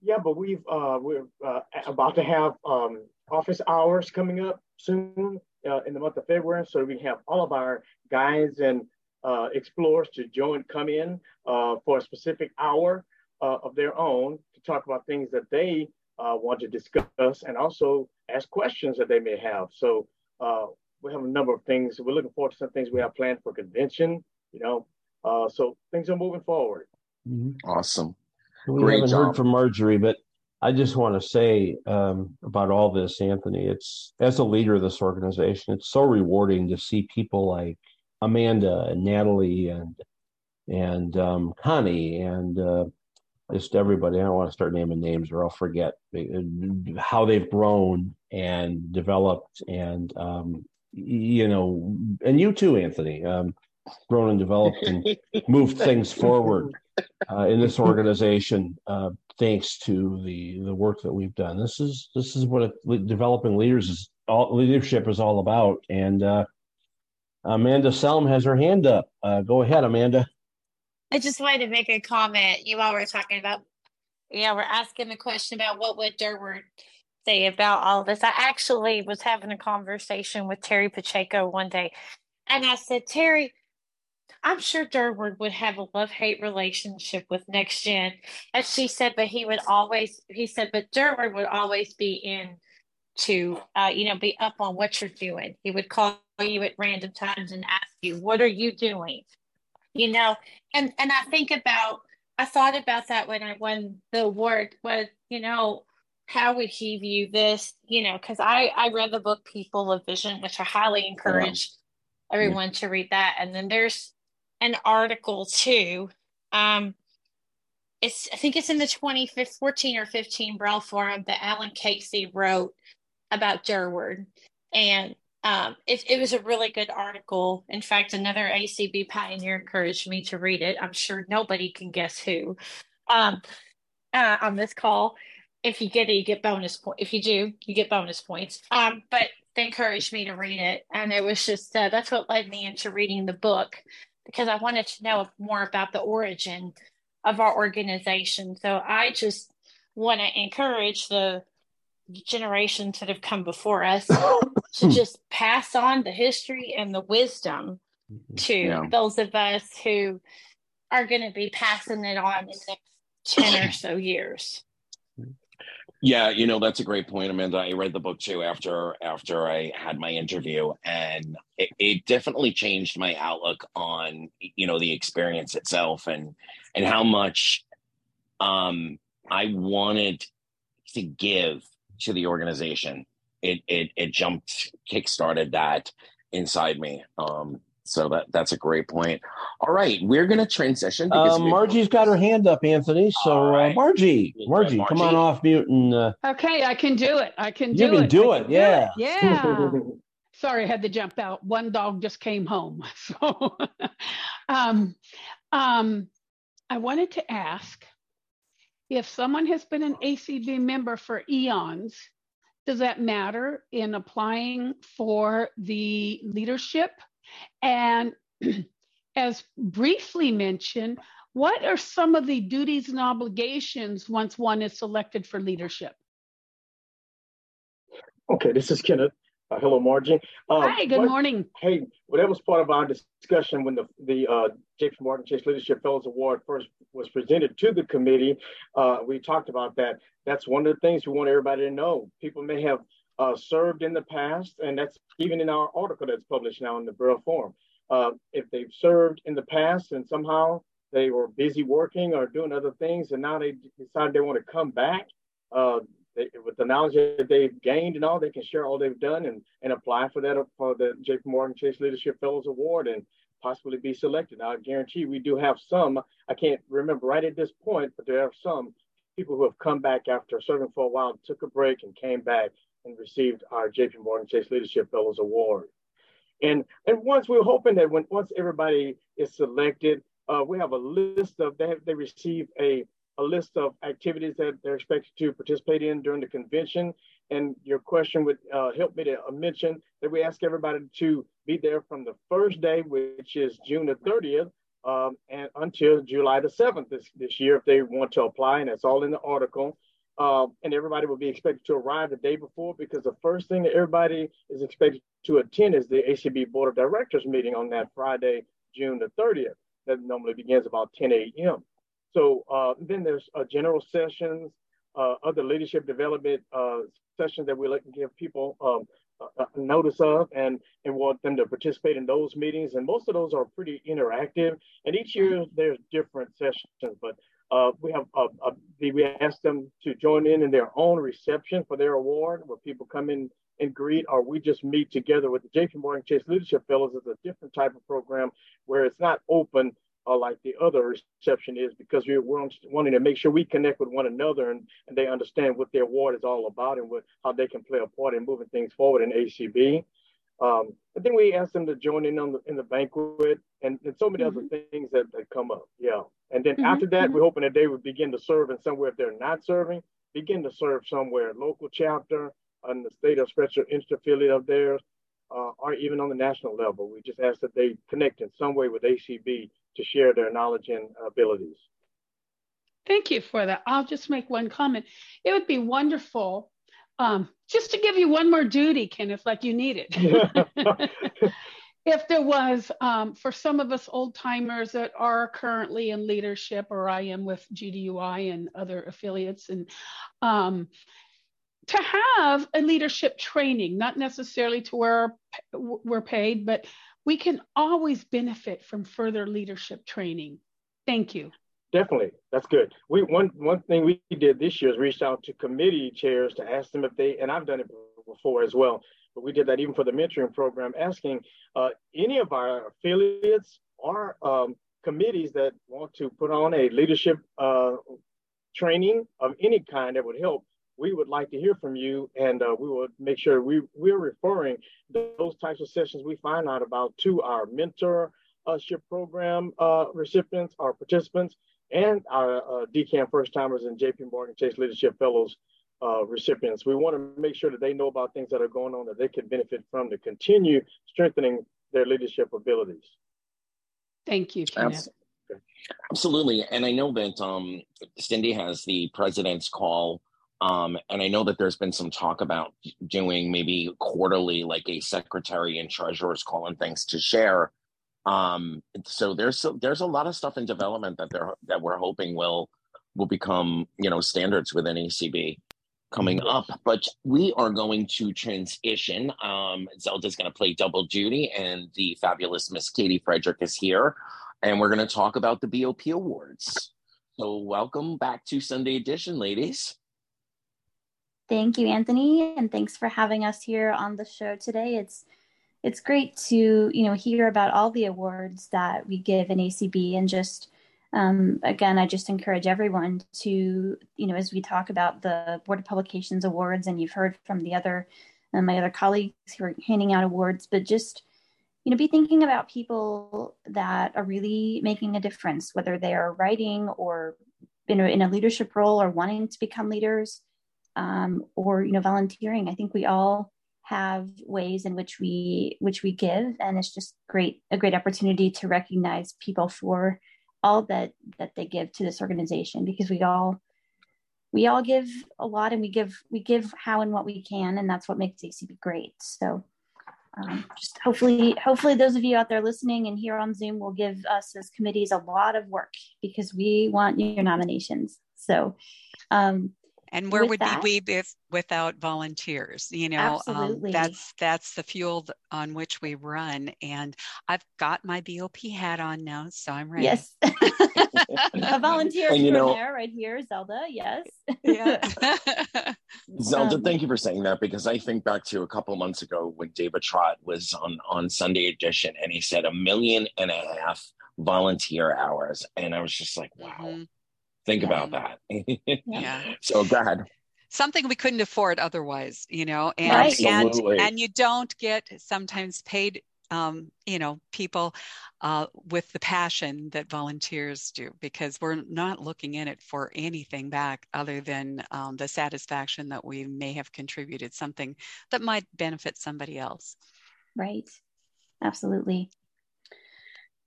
Speaker 8: yeah, but we've uh, we're uh, about to have um, office hours coming up soon uh, in the month of February, so we have all of our guides and uh, explorers to join, come in uh, for a specific hour uh, of their own to talk about things that they uh, want to discuss and also ask questions that they may have. So uh, we have a number of things. We're looking forward to some things we have planned for convention, you know. Uh, so things are moving forward.
Speaker 2: Mm-hmm. Awesome.
Speaker 4: We Great haven't job. heard from Marjorie, but I just want to say um, about all this, Anthony. It's as a leader of this organization, it's so rewarding to see people like Amanda and Natalie and and um, Connie and uh, just everybody. I don't want to start naming names or I'll forget how they've grown and developed and um, you know, and you too, Anthony, um, grown and developed and [laughs] moved things forward uh, in this organization uh, thanks to the the work that we've done. This is this is what developing leaders is all leadership is all about, and uh, Amanda Selm has her hand up. Uh, go ahead, Amanda.
Speaker 10: I just wanted to make a comment. You all were talking about yeah, we're asking the question about what would Durward say about all this. I actually was having a conversation with Terry Pacheco one day, and I said, Terry, I'm sure Durward would have a love hate relationship with Next Gen. And she said, but he would always, he said, but Durward would always be in to, uh, you know, be up on what you're doing. He would call you at random times and ask you, what are you doing? You know, and, and I think about, I thought about that when I won the award was, you know, how would he view this? You know, because I, I read the book People of Vision, which I highly encourage everyone to read that. And then there's an article too. Um, it's I think it's in the 2014 or 15 Braille Forum that Alan Casey wrote about Durward. And um, it, it was a really good article. In fact, another ACB pioneer encouraged me to read it. I'm sure nobody can guess who um, uh, on this call. If you get it, you get bonus point. If you do, you get bonus points. Um, but they encouraged me to read it, and it was just uh, that's what led me into reading the book because I wanted to know more about the origin of our organization. So I just want to encourage the generations that have come before us [coughs] to just pass on the history and the wisdom to
Speaker 2: Yeah.
Speaker 10: those of us who are going to be passing it on in the next 10 or so years.
Speaker 2: Yeah, you know that's a great point, Amanda. I read the book too after after I had my interview, and it, it definitely changed my outlook on you know the experience itself and and how much um, I wanted to give to the organization. It it it jumped, kickstarted that inside me. Um, so that that's a great point. All right, we're gonna transition because
Speaker 4: Uh, Margie's got her hand up, Anthony. So, uh, Margie, Margie, come on off mute and uh,
Speaker 14: Okay, I can do it. I can
Speaker 4: You
Speaker 14: do
Speaker 4: can
Speaker 14: it.
Speaker 4: do
Speaker 14: I
Speaker 4: it,
Speaker 14: can
Speaker 4: yeah.
Speaker 14: Yeah. Sorry, I had to jump out. One dog just came home. [laughs] So, um, um, I wanted to ask if someone has been an ACB member for eons, does that matter in applying for the leadership? And [clears throat] as briefly mentioned, what are some of the duties and obligations once one is selected for leadership?
Speaker 8: Okay, this is Kenneth. Uh, hello, Margie. Um,
Speaker 14: Hi, good
Speaker 8: what-
Speaker 14: morning.
Speaker 8: Hey, well, that was part of our discussion when the the uh, J.P. Morgan Chase Leadership Fellows Award first was presented to the committee. Uh, we talked about that. That's one of the things we want everybody to know. People may have uh, served in the past, and that's even in our article that's published now in the Braille Forum. Uh, if they've served in the past and somehow they were busy working or doing other things, and now they decide they want to come back, uh, they, with the knowledge that they've gained and all, they can share all they've done and, and apply for that for the JP Morgan Chase Leadership Fellows Award and possibly be selected. Now, I guarantee we do have some. I can't remember right at this point, but there are some people who have come back after serving for a while, took a break, and came back and received our JP Morgan Chase Leadership Fellows Award. And and once we're hoping that when once everybody is selected, uh, we have a list of they have, they receive a a list of activities that they're expected to participate in during the convention. And your question would uh, help me to uh, mention that we ask everybody to be there from the first day, which is June the 30th, um, and until July the 7th this, this year if they want to apply. And that's all in the article. Uh, and everybody will be expected to arrive the day before because the first thing that everybody is expected to attend is the ACB Board of Directors meeting on that Friday, June the 30th. That normally begins about 10 a.m. So uh, then there's uh, general sessions, uh, other leadership development uh, sessions that we like to give people um, notice of and, and want them to participate in those meetings. And most of those are pretty interactive. And each year there's different sessions, but uh, we have uh, we ask them to join in in their own reception for their award, where people come in and greet, or we just meet together with the JP Morgan Chase Leadership Fellows. Is a different type of program where it's not open uh, like the other reception is because we're, wanting to make sure we connect with one another and, and they understand what their award is all about and what how they can play a part in moving things forward in ACB. Um, and then we ask them to join in on the, in the banquet and, and so many other things that, that come up. Yeah. And then
Speaker 14: Mhm,
Speaker 8: after that,
Speaker 14: mhm.
Speaker 8: we're hoping that they would begin to serve in somewhere if they're not serving, begin to serve somewhere, local chapter, on the state or special interest affiliate of theirs, uh, or even on the national level. We just ask that they connect in some way with ACB to share their knowledge and abilities.
Speaker 14: Thank you for that. I'll just make one comment. It would be wonderful um, just to give you one more duty, Kenneth, like you need it. [laughs] [laughs] if there was, um, for some of us old timers that are currently in leadership, or I am with GDUI and other affiliates, and um, to have a leadership training, not necessarily to where we're paid, but we can always benefit from further leadership training. Thank you.
Speaker 8: Definitely, that's good. We one one thing we did this year is reached out to committee chairs to ask them if they, and I've done it before as well, but we did that even for the mentoring program, asking uh, any of our affiliates or um, committees that want to put on a leadership uh, training of any kind that would help we would like to hear from you and uh, we will make sure we, we're referring those types of sessions we find out about to our mentorship program uh, recipients, our participants, and our uh, DKM first timers and JP Morgan Chase Leadership Fellows uh, recipients. We want to make sure that they know about things that are going on that they can benefit from to continue strengthening their leadership abilities.
Speaker 14: Thank you, Kenneth.
Speaker 2: Absolutely. And I know that um, Cindy has the president's call um, and I know that there's been some talk about doing maybe quarterly, like a secretary and treasurer's call and things to share. Um, so there's so, there's a lot of stuff in development that they're that we're hoping will will become you know standards within ACB coming up. But we are going to transition. Um, Zelda's going to play double duty, and the fabulous Miss Katie Frederick is here, and we're going to talk about the BOP awards. So welcome back to Sunday Edition, ladies.
Speaker 12: Thank you, Anthony, and thanks for having us here on the show today. It's it's great to you know hear about all the awards that we give in ACB, and just um, again, I just encourage everyone to you know as we talk about the Board of Publications awards, and you've heard from the other uh, my other colleagues who are handing out awards, but just you know be thinking about people that are really making a difference, whether they are writing or you know in a leadership role or wanting to become leaders um, or you know volunteering. I think we all have ways in which we which we give and it's just great a great opportunity to recognize people for all that that they give to this organization because we all we all give a lot and we give we give how and what we can and that's what makes acb great. So um, just hopefully hopefully those of you out there listening and here on zoom will give us as committees a lot of work because we want your nominations. So um,
Speaker 9: and where would that, we be if, without volunteers? You know um, that's that's the fuel on which we run. And i've got my bop hat on now so i'm ready.
Speaker 12: Yes. [laughs] A volunteer you know, there right here zelda yes. Yeah. [laughs] [laughs]
Speaker 2: Zelda um, thank you for saying that because i think back to a couple months ago when david trott was on on sunday edition and he said a million and a half volunteer hours. And i was just like wow. Mm-hmm think yeah. about that. yeah. [laughs] So go ahead.
Speaker 9: Something we couldn't afford otherwise, you know, and Absolutely. and and you don't get sometimes paid um, you know, people uh, with the passion that volunteers do, because we're not looking in it for anything back other than um, the satisfaction that we may have contributed something that might benefit somebody else.
Speaker 12: Right. Absolutely.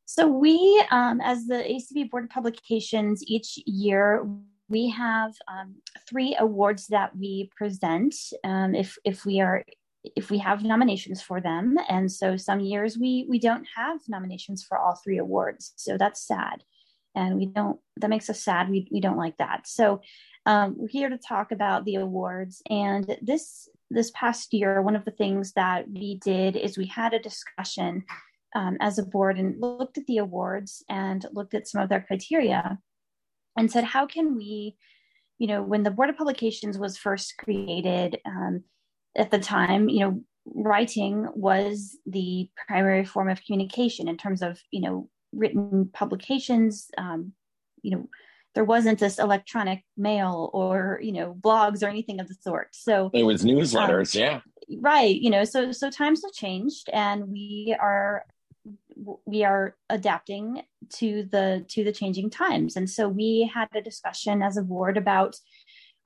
Speaker 12: So we, um, as the ACB Board of Publications, each year we have um, three awards that we present um, if if we are if we have nominations for them. And so some years we we don't have nominations for all three awards. So that's sad, and we don't. That makes us sad. We we don't like that. So um, we're here to talk about the awards. And this this past year, one of the things that we did is we had a discussion um, as a board and looked at the awards and looked at some of their criteria and said, how can we, you know, when the Board of Publications was first created um, at the time, you know, writing was the primary form of communication in terms of, you know, written publications. Um, you know, there wasn't this electronic mail or, you know, blogs or anything of the sort. So
Speaker 2: it was newsletters, um, yeah
Speaker 12: right you know so so times have changed and we are we are adapting to the to the changing times and so we had a discussion as a board about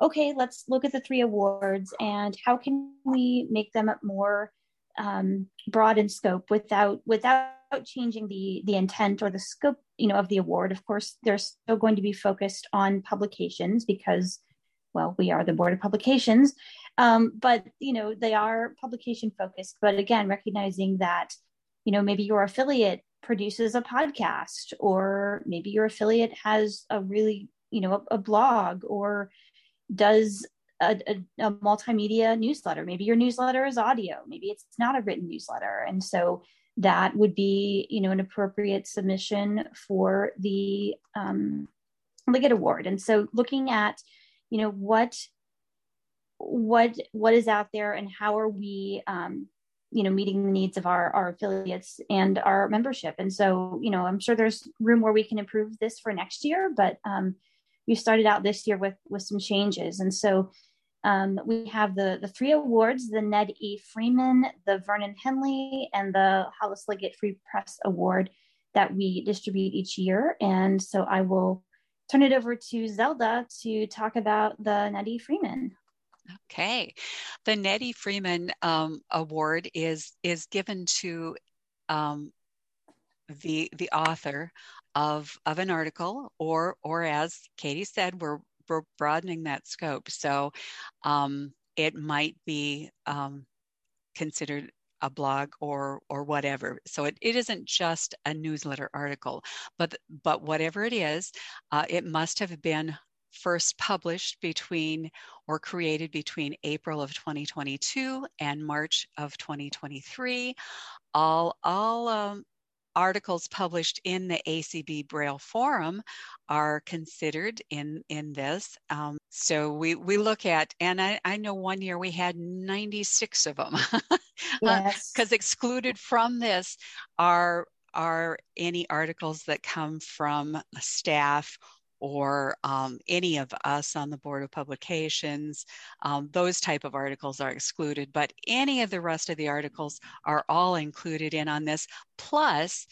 Speaker 12: okay let's look at the three awards and how can we make them more um, broad in scope without without changing the the intent or the scope, you know, of the award, of course, they're still going to be focused on publications because, well, we are the board of publications. Um, but you know, they are publication focused. But again, recognizing that, you know, maybe your affiliate produces a podcast, or maybe your affiliate has a really, you know, a, a blog or does a, a, a, multimedia newsletter. Maybe your newsletter is audio. Maybe it's not a written newsletter. And so that would be, you know, an appropriate submission for the um, Liggett Award. And so looking at, you know, what what what is out there and how are we um, you know meeting the needs of our our affiliates and our membership and so you know i'm sure there's room where we can improve this for next year but um, we started out this year with with some changes and so um, we have the, the three awards, the Ned E. Freeman, the Vernon Henley, and the Hollis Liggett Free Press Award that we distribute each year. And so I will turn it over to Zelda to talk about the Ned E. Freeman.
Speaker 9: Okay, the Ned E. Freeman um, Award is is given to um, the the author of of an article, or or as Katie said, we're we're broadening that scope. So um, it might be um, considered a blog or or whatever. So it, it isn't just a newsletter article, but but whatever it is, uh, it must have been first published between or created between April of 2022 and March of 2023. All all um, articles published in the ACB Braille Forum are considered in in this. Um, so we we look at, and I, I know one year we had 96 of them, because [laughs]
Speaker 12: yes.
Speaker 9: uh, excluded from this are are any articles that come from staff or um, any of us on the board of publications um, those type of articles are excluded but any of the rest of the articles are all included in on this. Plus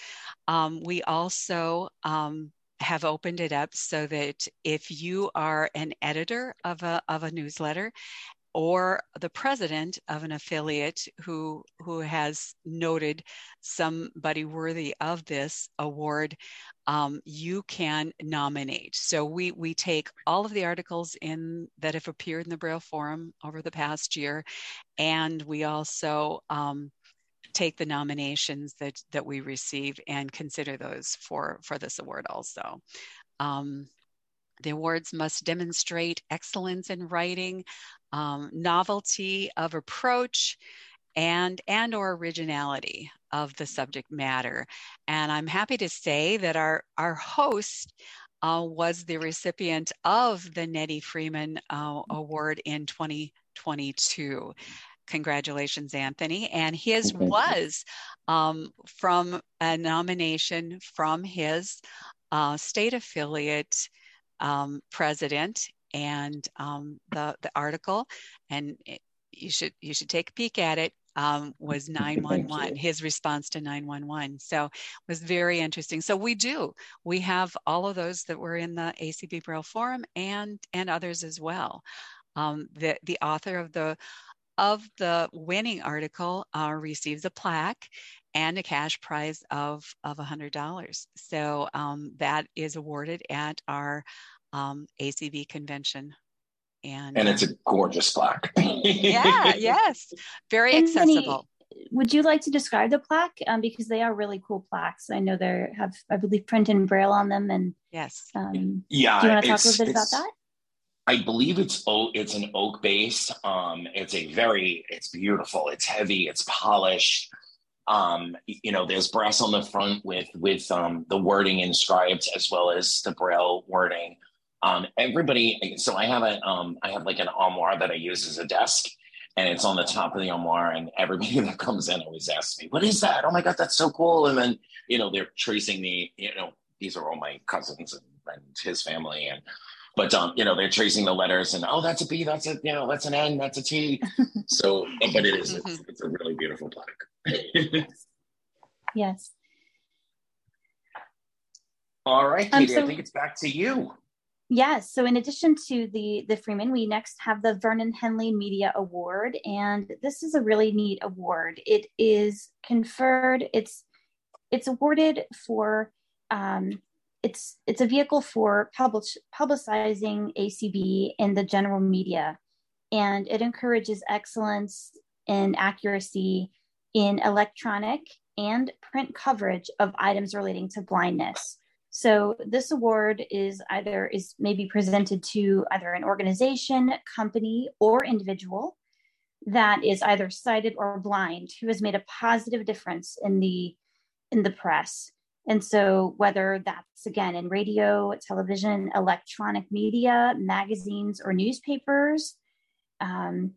Speaker 9: um, we also um, have opened it up so that if you are an editor of a, of a newsletter or the president of an affiliate who who has noted somebody worthy of this award um, you can nominate. So we we take all of the articles in that have appeared in the braille forum over the past year and we also um, take the nominations that that we receive and consider those for for this award also. Um, the awards must demonstrate excellence in writing, um, novelty of approach, and and or originality of the subject matter. And I'm happy to say that our our host uh, was the recipient of the Ned E. Freeman uh, Award in 2022. Congratulations, Anthony. And his was um, from a nomination from his uh, state affiliate um, president and um, the the article, and it, you should you should take a peek at it. Um, was 911 his response to 911 so it was very interesting. So we do. We have all of those that were in the acb braille forum and and others as well. Um, the the author of the of the winning article uh, receives a plaque and a cash prize of of a $100 so um, that is awarded at our um, ACB convention. And,
Speaker 2: and it's a gorgeous plaque.
Speaker 9: yeah, [laughs] yes, very accessible.
Speaker 12: would you like to describe the plaque? Um, because they are really cool plaques. I know they have, I believe, print and braille on them. And
Speaker 9: yes,
Speaker 2: um, yeah.
Speaker 12: Do you want to talk a little bit about that?
Speaker 2: I believe it's oak. It's an oak base. Um, it's a very. It's beautiful. It's heavy. It's polished. Um, you know, there's brass on the front with with um, the wording inscribed as well as the braille wording. Um, everybody, so I have a, um, I have like an armoire that I use as a desk, and it's on the top of the armoire. And everybody [laughs] that comes in always asks me, "What is that? Oh my god, that's so cool!" And then you know they're tracing the, you know, these are all my cousins and, and his family, and but um, you know they're tracing the letters, and oh, that's a B, that's a, you know, that's an N, that's a T. [laughs] So, but it is, it's, it's a really beautiful plaque. [laughs]
Speaker 12: yes.
Speaker 2: All right, Katie, um, so- I think it's back to you.
Speaker 12: Yes. So in addition to the the Freeman, we next have the Vernon Henley Media Award, and this is a really neat award. It is conferred. It's it's awarded for um, it's it's a vehicle for public, publicizing ACB in the general media, and it encourages excellence and accuracy in electronic and print coverage of items relating to blindness. So this award is either is maybe presented to either an organization, company, or individual that is either sighted or blind who has made a positive difference in the in the press. And so whether that's again in radio, television, electronic media, magazines, or newspapers, um,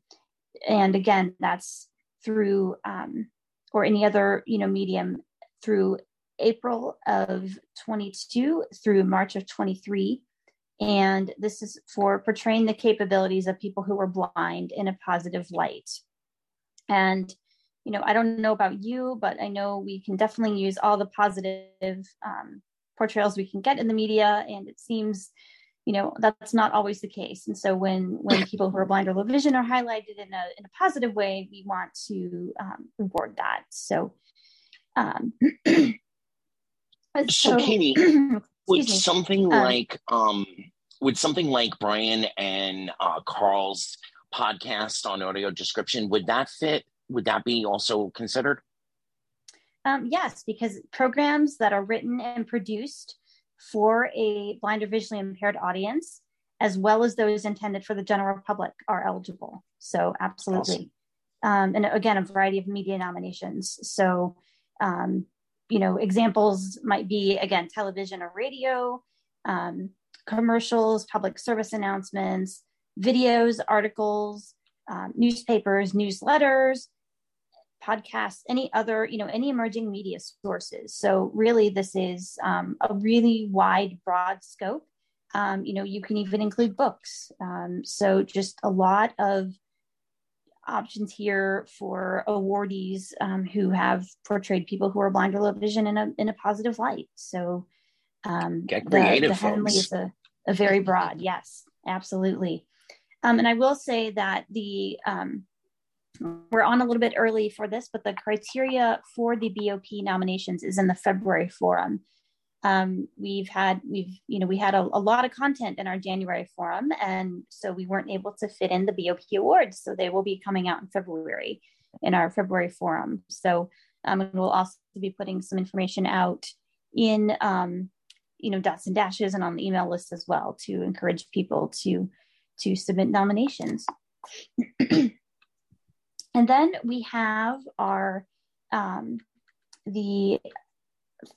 Speaker 12: and again that's through um, or any other you know medium through April of 22 through March of 23. And this is for portraying the capabilities of people who are blind in a positive light. And, you know, I don't know about you, but I know we can definitely use all the positive um, portrayals we can get in the media. And it seems, you know, that's not always the case. And so when when people who are blind or low vision are highlighted in a, in a positive way, we want to um, reward that. So, um, [clears throat]
Speaker 2: So, Katie, [clears throat] would something um, like um would something like Brian and uh, Carl's podcast on audio description would that fit? Would that be also considered?
Speaker 12: Um, yes, because programs that are written and produced for a blind or visually impaired audience, as well as those intended for the general public, are eligible. So, absolutely. Awesome. Um, and again, a variety of media nominations. So, um, you know, examples might be again television or radio, um, commercials, public service announcements, videos, articles, um, newspapers, newsletters, podcasts, any other, you know, any emerging media sources. So really, this is um, a really wide, broad scope. Um, you know, you can even include books. Um, so just a lot of options here for awardees um, who have portrayed people who are blind or low vision in a in a positive light. So um,
Speaker 2: get creative,
Speaker 12: the, the Henley is a, a, very broad. Yes, absolutely. Um, and I will say that the um, we're on a little bit early for this, but the criteria for the BOP nominations is in the February forum. Um, we've had we've you know we had a, a, lot of content in our january forum and so we weren't able to fit in the bop awards so they will be coming out in february in our february forum. So um, we'll also be putting some information out in um, you know dots and dashes and on the email list as well to encourage people to to submit nominations [clears throat] and then we have our um, the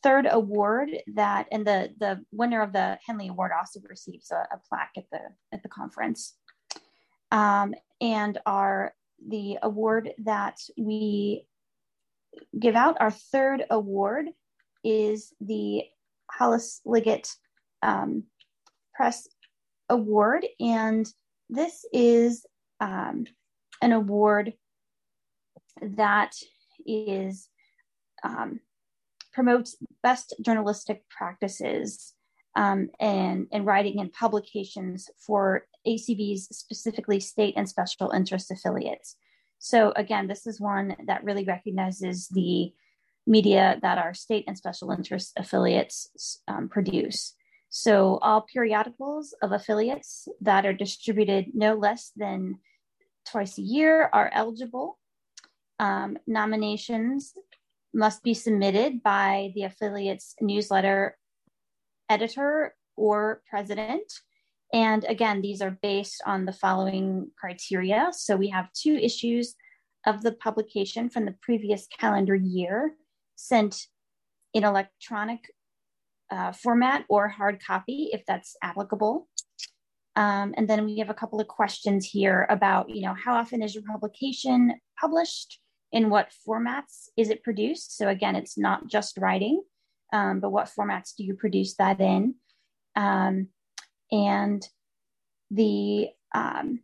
Speaker 12: third award that and the the winner of the henley award also receives a, a plaque at the at the conference. Um, and our the award that we give out our third award is the hollis liggett um, press award. And this is um, an award that is um, promotes best journalistic practices um, and, and writing and publications for ACB's specifically state and special interest affiliates. So again, this is one that really recognizes the media that our state and special interest affiliates um, produce. So all periodicals of affiliates that are distributed no less than twice a year are eligible. Um, nominations must be submitted by the affiliate's newsletter editor or president. And again, these are based on the following criteria. So we have two issues of the publication from the previous calendar year sent in electronic uh, format or hard copy if that's applicable. Um, and then we have a couple of questions here about, you know, how often is your publication published? In what formats is it produced? So again, it's not just writing, um, but what formats do you produce that in? Um, and the um,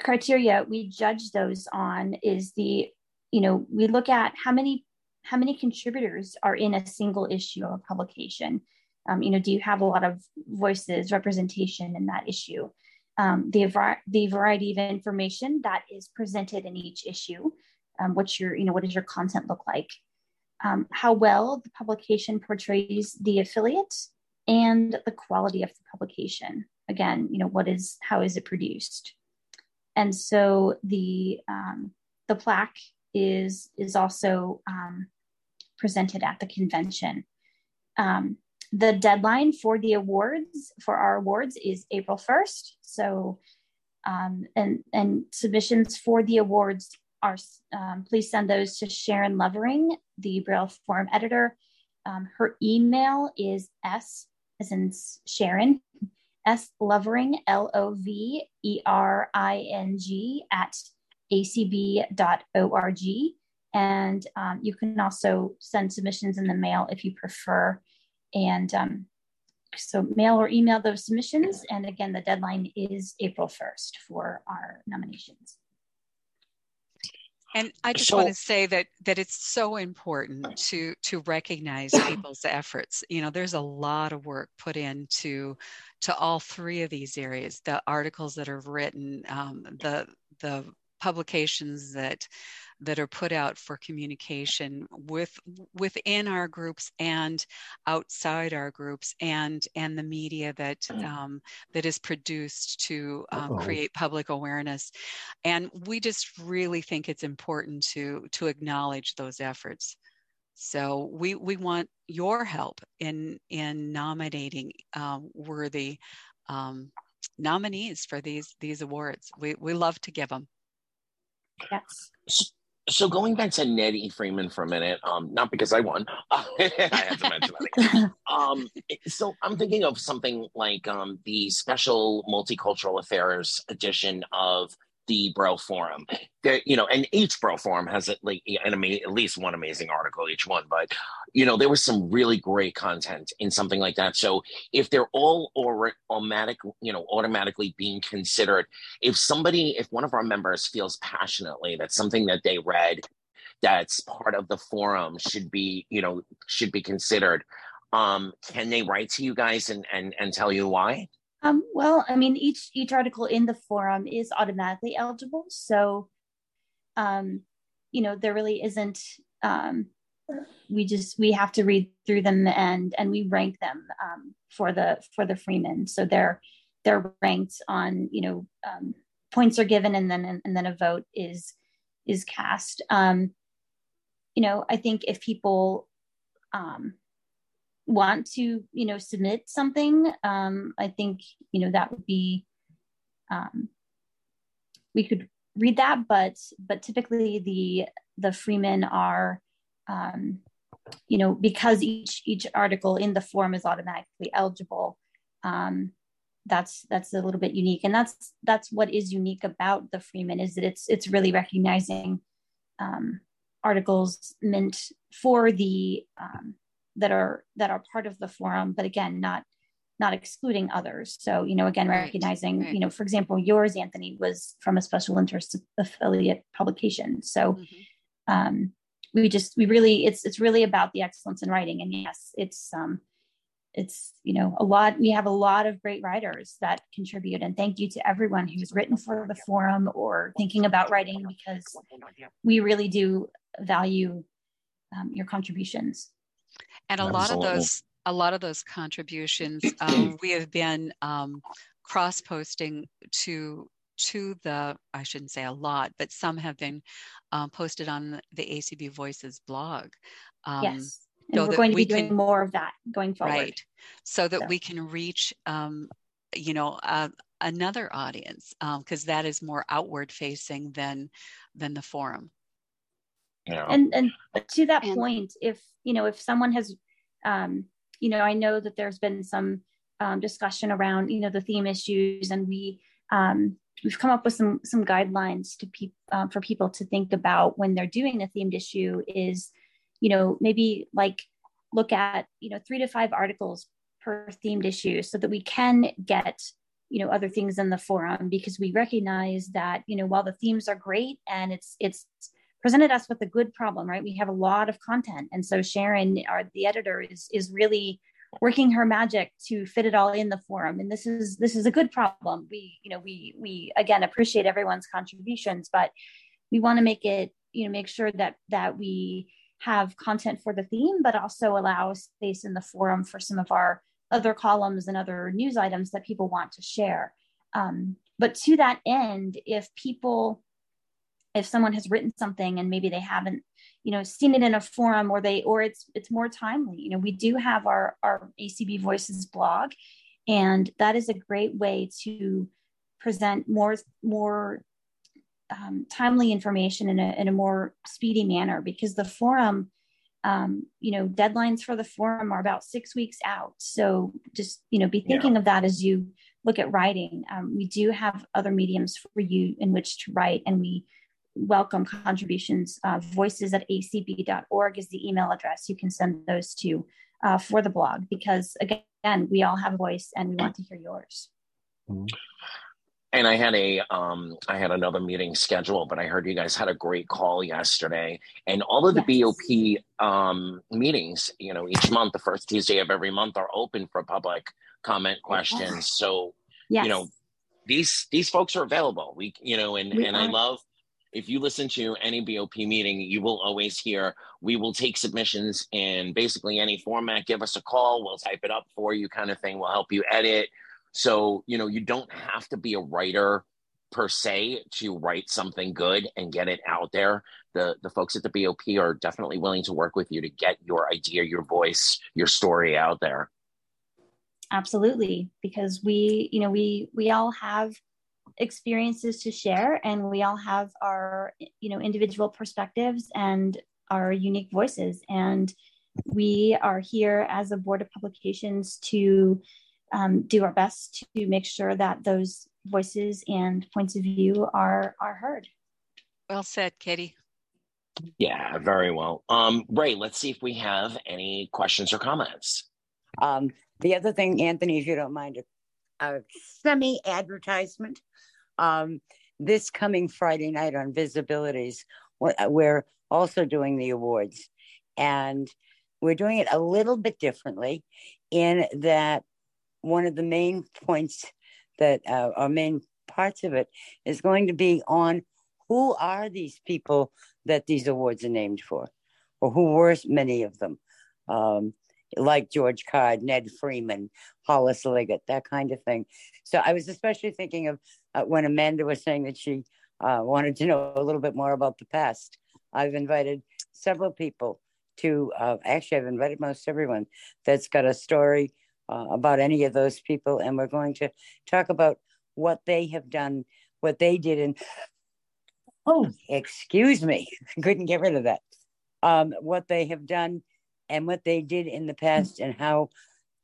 Speaker 12: criteria we judge those on is the, you know, we look at how many how many contributors are in a single issue of a publication. Um, you know, do you have a lot of voices, representation in that issue? Um, the, the variety of information that is presented in each issue um, what's your you know what does your content look like um, how well the publication portrays the affiliate and the quality of the publication. Again, you know, what is how is it produced? And so the um, the plaque is is also um, presented at the convention. Um, the deadline for the awards for our awards is April first. So, um, and and submissions for the awards are um, please send those to Sharon Lovering, the Braille Forum editor. Um, her email is s as in Sharon s lovering l o v e r i n g at acb.org. And um, you can also send submissions in the mail if you prefer. And um, so mail or email those submissions. And again, the deadline is April 1st for our nominations.
Speaker 9: And I just so, want to say that that it's so important to to recognize [clears throat] people's efforts. You know, there's a lot of work put into to all three of these areas: the articles that are written, um, the the publications that that are put out for communication with within our groups and outside our groups and and the media that mm. um, that is produced to um, create public awareness. And we just really think it's important to to acknowledge those efforts. So we we want your help in in nominating um, worthy um, nominees for these these awards. We we love to give them
Speaker 12: Yes.
Speaker 2: So going back to Nettie Freeman for a minute, um, not because I won, [laughs] I had to mention that. [laughs] Um, so I'm thinking of something like um, the special multicultural affairs edition of the Braille Forum. That you know, and each Braille Forum has at like an ama- at least one amazing article each one. But you know, there was some really great content in something like that. So if they're all or automatic, you know, automatically being considered, if somebody, if one of our members feels passionately that something that they read that's part of the forum should be, you know, should be considered. Um, can they write to you guys and and and tell you why?
Speaker 12: Um, well, I mean, each each article in the forum is automatically eligible, so um, you know there really isn't. Um, we just we have to read through them and and we rank them um, for the for the Freeman. So they're they're ranked on you know um, points are given and then and then a vote is is cast. Um, you know, I think if people um, want to you know submit something um, i think you know that would be um, we could read that but but typically the the freeman are um, you know because each each article in the form is automatically eligible um, that's that's a little bit unique. And that's that's what is unique about the freeman is that it's it's really recognizing um, articles meant for the um, that are that are part of the forum but again not not excluding others. So you know again recognizing right. you know for example yours anthony was from a special interest affiliate publication. So mm-hmm. um, we just we really it's it's really about the excellence in writing. And yes it's um it's you know a lot we have a lot of great writers that contribute. And thank you to everyone who's written for the forum or thinking about writing because we really do value um, your contributions
Speaker 9: and a lot of those a lot of those contributions um, we have been um, cross posting to to the i shouldn't say a lot but some have been um, posted on the acb voices blog.
Speaker 12: Um, yes. And so we're going to be doing can, more of that going forward.
Speaker 9: Right. So that so. we can reach um, you know uh, another audience because um, that is more outward facing than than the forum
Speaker 12: yeah. and and to that point if you know if someone has um, you know, I know that there's been some um, discussion around, you know, the theme issues, and we um, we've come up with some some guidelines to pe- uh, for people to think about when they're doing a themed issue. Is you know maybe like look at you know three to five articles per themed issue, so that we can get you know other things in the forum because we recognize that you know while the themes are great and it's it's presented us with a good problem, right? We have a lot of content. And so Sharon, our the editor, is is really working her magic to fit it all in the forum. And this is this is a good problem. We, you know, we we again appreciate everyone's contributions, but we want to make it, you know, make sure that that we have content for the theme, but also allow space in the forum for some of our other columns and other news items that people want to share. Um, but to that end, if people, if someone has written something and maybe they haven't, you know, seen it in a forum or they, or it's it's more timely, you know, we do have our our ACB Voices blog, and that is a great way to present more more um, timely information in a, in a more speedy manner because the forum um, you know deadlines for the forum are about six weeks out. So just you know be thinking yeah. of that as you look at writing. Um, we do have other mediums for you in which to write and we welcome contributions uh, voices at acb.org is the email address you can send those to uh, for the blog because again we all have a voice and we want to hear yours
Speaker 2: mm-hmm and I had a um I had another meeting scheduled, but I heard you guys had a great call yesterday. And all of the yes. BOP um meetings, you know, each month, the first Tuesday of every month are open for public comment questions. So, yes. you know, these these folks are available. We you know, and we and are. I love if you listen to any BOP meeting, you will always hear we will take submissions in basically any format. Give us a call, we'll type it up for you, kind of thing. We'll help you edit so, you know, you don't have to be a writer per se to write something good and get it out there. The the folks at the BOP are definitely willing to work with you to get your idea, your voice, your story out there.
Speaker 12: Absolutely, because we, you know, we we all have experiences to share and we all have our, you know, individual perspectives and our unique voices and we are here as a board of publications to um, do our best to make sure that those voices and points of view are are heard.
Speaker 9: Well said, Katie.
Speaker 2: Yeah, very well. Um, Ray, let's see if we have any questions or comments.
Speaker 13: Um, the other thing, Anthony, if you don't mind, a, semi advertisement. Um, this coming Friday night on Visibilities, we're also doing the awards, and we're doing it a little bit differently in that one of the main points that uh, our main parts of it is going to be on who are these people that these awards are named for, or who were many of them, um, like George Card, Ned Freeman, Hollis Liggett, that kind of thing. So I was especially thinking of uh, when Amanda was saying that she uh, wanted to know a little bit more about the past. I've invited several people to, uh, actually, I've invited most everyone that's got a story uh, about any of those people, and we're going to talk about what they have done, what they did, and [coughs] oh, excuse me, [laughs] couldn't get rid of that. Um, what they have done and what they did in the past, and how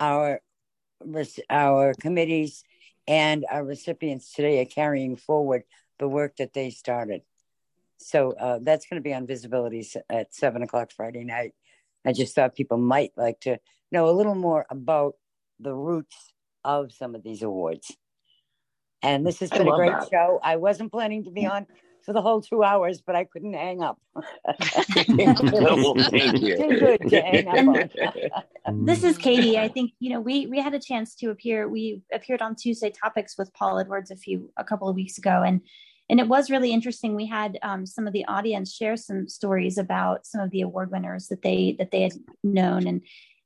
Speaker 13: our our committees and our recipients today are carrying forward the work that they started. So uh, that's going to be on visibilities at seven o'clock Friday night. I just thought people might like to know a little more about the roots of some of these awards. And this has been a great that. show. I wasn't planning to be on for the whole two hours, but I couldn't hang up. [laughs]
Speaker 2: thank you. Too good to
Speaker 12: hang up [laughs] this is Katie. I think you know we we had a chance to appear. We appeared on Tuesday Topics with Paul Edwards a few a couple of weeks ago, and and it was really interesting. We had um, some of the audience share some stories about some of the award winners that they that they had known, and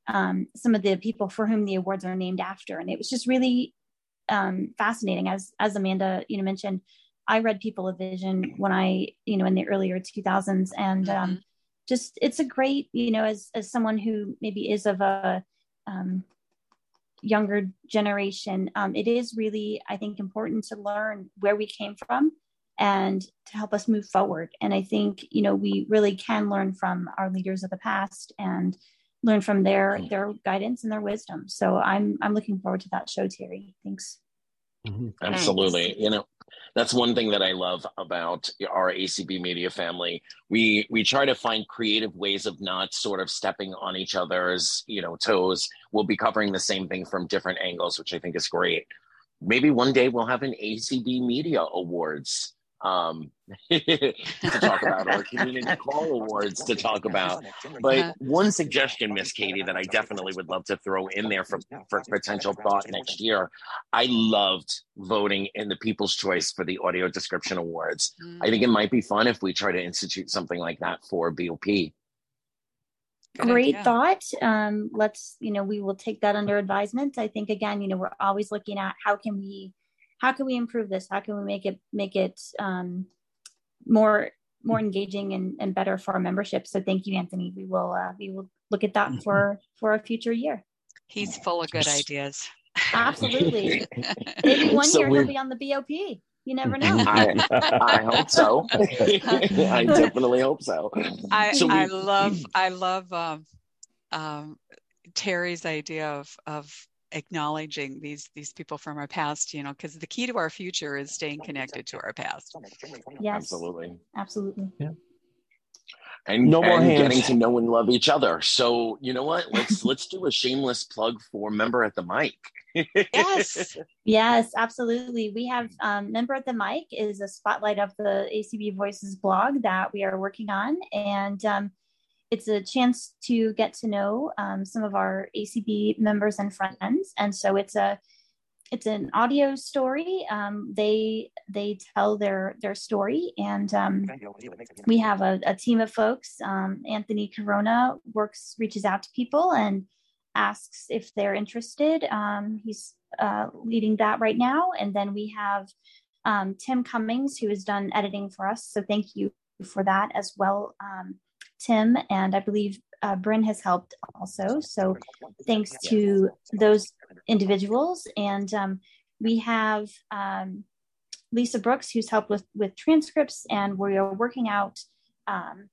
Speaker 12: um, some of the people for whom the awards are named after. And it was just really um, fascinating. As as Amanda, you know, mentioned, I read People of Vision when I, you know, in the earlier 2000s, and um, mm-hmm. just it's a great, you know, as as someone who maybe is of a um, younger generation, um, it is really, I think, important to learn where we came from and to help us move forward. And I think, you know, we really can learn from our leaders of the past and learn from their their guidance and their wisdom. So I'm I'm looking forward to that show, Terry. Thanks.
Speaker 2: Mm-hmm. Absolutely. Thanks. You know, that's one thing that I love about our ACB media family. We we try to find creative ways of not sort of stepping on each other's, you know, toes. We'll be covering the same thing from different angles, which I think is great. Maybe one day we'll have an ACB Media Awards um, [laughs] to talk about or community call awards to talk about. But one suggestion, Miss Katie, that I definitely would love to throw in there for, for potential thought next year. I loved voting in the People's Choice for the Audio Description Awards. Mm. I think it might be fun if we try to institute something like that for BOP.
Speaker 12: Good great idea. thought. Um, let's, you know, we will take that under advisement. I think again, you know, we're always looking at how can we, how can we improve this? How can we make it make it um, more more engaging and, and better for our membership? So thank you, Anthony. We will uh, we will look at that for for a future year.
Speaker 9: He's full of good ideas.
Speaker 12: Absolutely. [laughs] Maybe one so year he'll be on the BOP. You never know.
Speaker 2: I, I hope so. I definitely hope so.
Speaker 9: I,
Speaker 2: so
Speaker 9: we, I love I love um, um, Terry's idea of of acknowledging these these people from our past you know because the key to our future is staying connected to our past
Speaker 12: yes
Speaker 2: absolutely
Speaker 12: absolutely
Speaker 4: yeah
Speaker 2: and, no more and getting to know and love each other. So you know what? Let's let's do a shameless plug for member at the mic.
Speaker 12: yes, [laughs] yes, absolutely. We have um, member at the mic is a spotlight of the ACB Voices blog that we are working on, and um, it's a chance to get to know um, some of our ACB members and friends. And so it's a it's an audio story. Um, they they tell their their story, and um, we have a, a, team of folks. Um, Anthony Corona works reaches out to people and asks if they're interested. Um, he's uh, leading that right now, and then we have um, Tim Cummings who has done editing for us. So thank you for that as well, um, Tim. And I believe uh, Bryn has helped also. So thanks to those individuals. And um, we have um, Lisa Brooks, who's helped with, with transcripts, and we are working out um,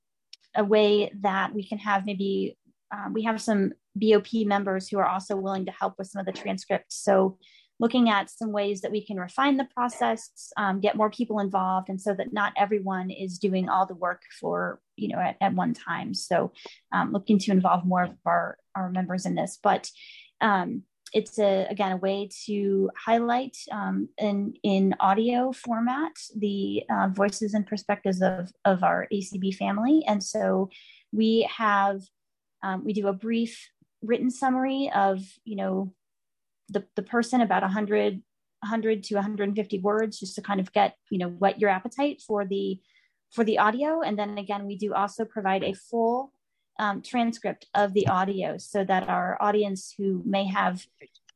Speaker 12: a way that we can have maybe, um, we have some BOP members who are also willing to help with some of the transcripts. So looking at some ways that we can refine the process, um, get more people involved, and so that not everyone is doing all the work for you know at, at one time. So um, looking to involve more of our our members in this, but um, it's a again a way to highlight um, in in audio format the uh, voices and perspectives of of our ACB family, and so we have um, we do a brief written summary of you know the, the person about 100 100 to 150 words just to kind of get you know what your appetite for the for the audio and then again we do also provide a full um, transcript of the audio so that our audience who may have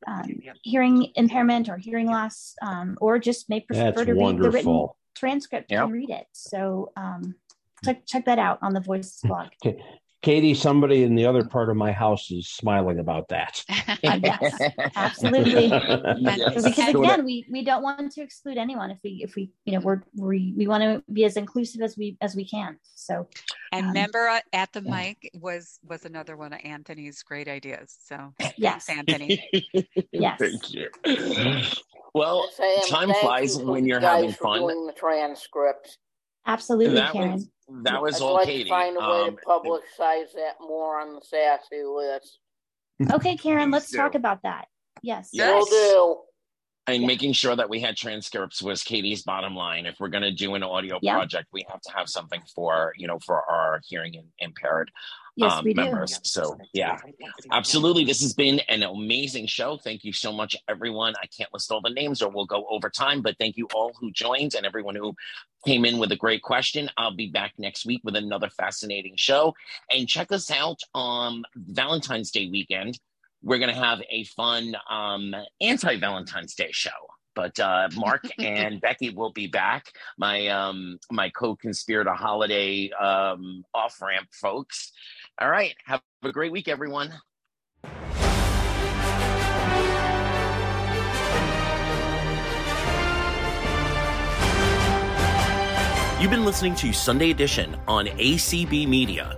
Speaker 12: um, hearing impairment or hearing loss um, or just may prefer
Speaker 4: That's
Speaker 12: to
Speaker 4: wonderful.
Speaker 12: read the written transcript
Speaker 2: yep.
Speaker 12: and read it so um, check, check that out on the voice blog
Speaker 4: okay. Katie, somebody in the other part of my house is smiling about that. [laughs] [laughs]
Speaker 12: yes, absolutely. yes. Because again, we, we don't want to exclude anyone if we if we you know we're we, we want to be as inclusive as we as we can. So
Speaker 9: and um, member at the mic was was another one of Anthony's great ideas. So [laughs]
Speaker 12: yes,
Speaker 9: Anthony.
Speaker 12: yes,
Speaker 2: thank you. [sighs] Well, time flies when you're having fun.
Speaker 15: Doing the transcript.
Speaker 12: Absolutely, Karen.
Speaker 2: Was, that was
Speaker 15: I'd
Speaker 2: all
Speaker 15: like
Speaker 2: Katie.
Speaker 15: to find a way
Speaker 2: Um,
Speaker 15: to publicize that more on the sassy list.
Speaker 12: Okay, Karen, let's
Speaker 2: do.
Speaker 12: talk about that. Yes.
Speaker 2: Yes.
Speaker 15: Will do.
Speaker 2: And making sure that we had transcripts was Katie's bottom line. If we're going to do an audio
Speaker 12: Yeah.
Speaker 2: project, we have to have something for you know for our hearing in- impaired
Speaker 12: Yes,
Speaker 2: um, members. So yeah, absolutely. This has been an amazing show. Thank you so much, everyone. I can't list all the names or we'll go over time, but thank you all who joined and everyone who came in with a great question. I'll be back next week with another fascinating show. And check us out on Valentine's Day weekend. We're going to have a fun um, anti Valentine's Day show. But uh, Mark [laughs] and Becky will be back. My um, my co-conspirator holiday um, off ramp folks. All right. Have a great week, everyone. You've been listening to Sunday Edition on ACB Media.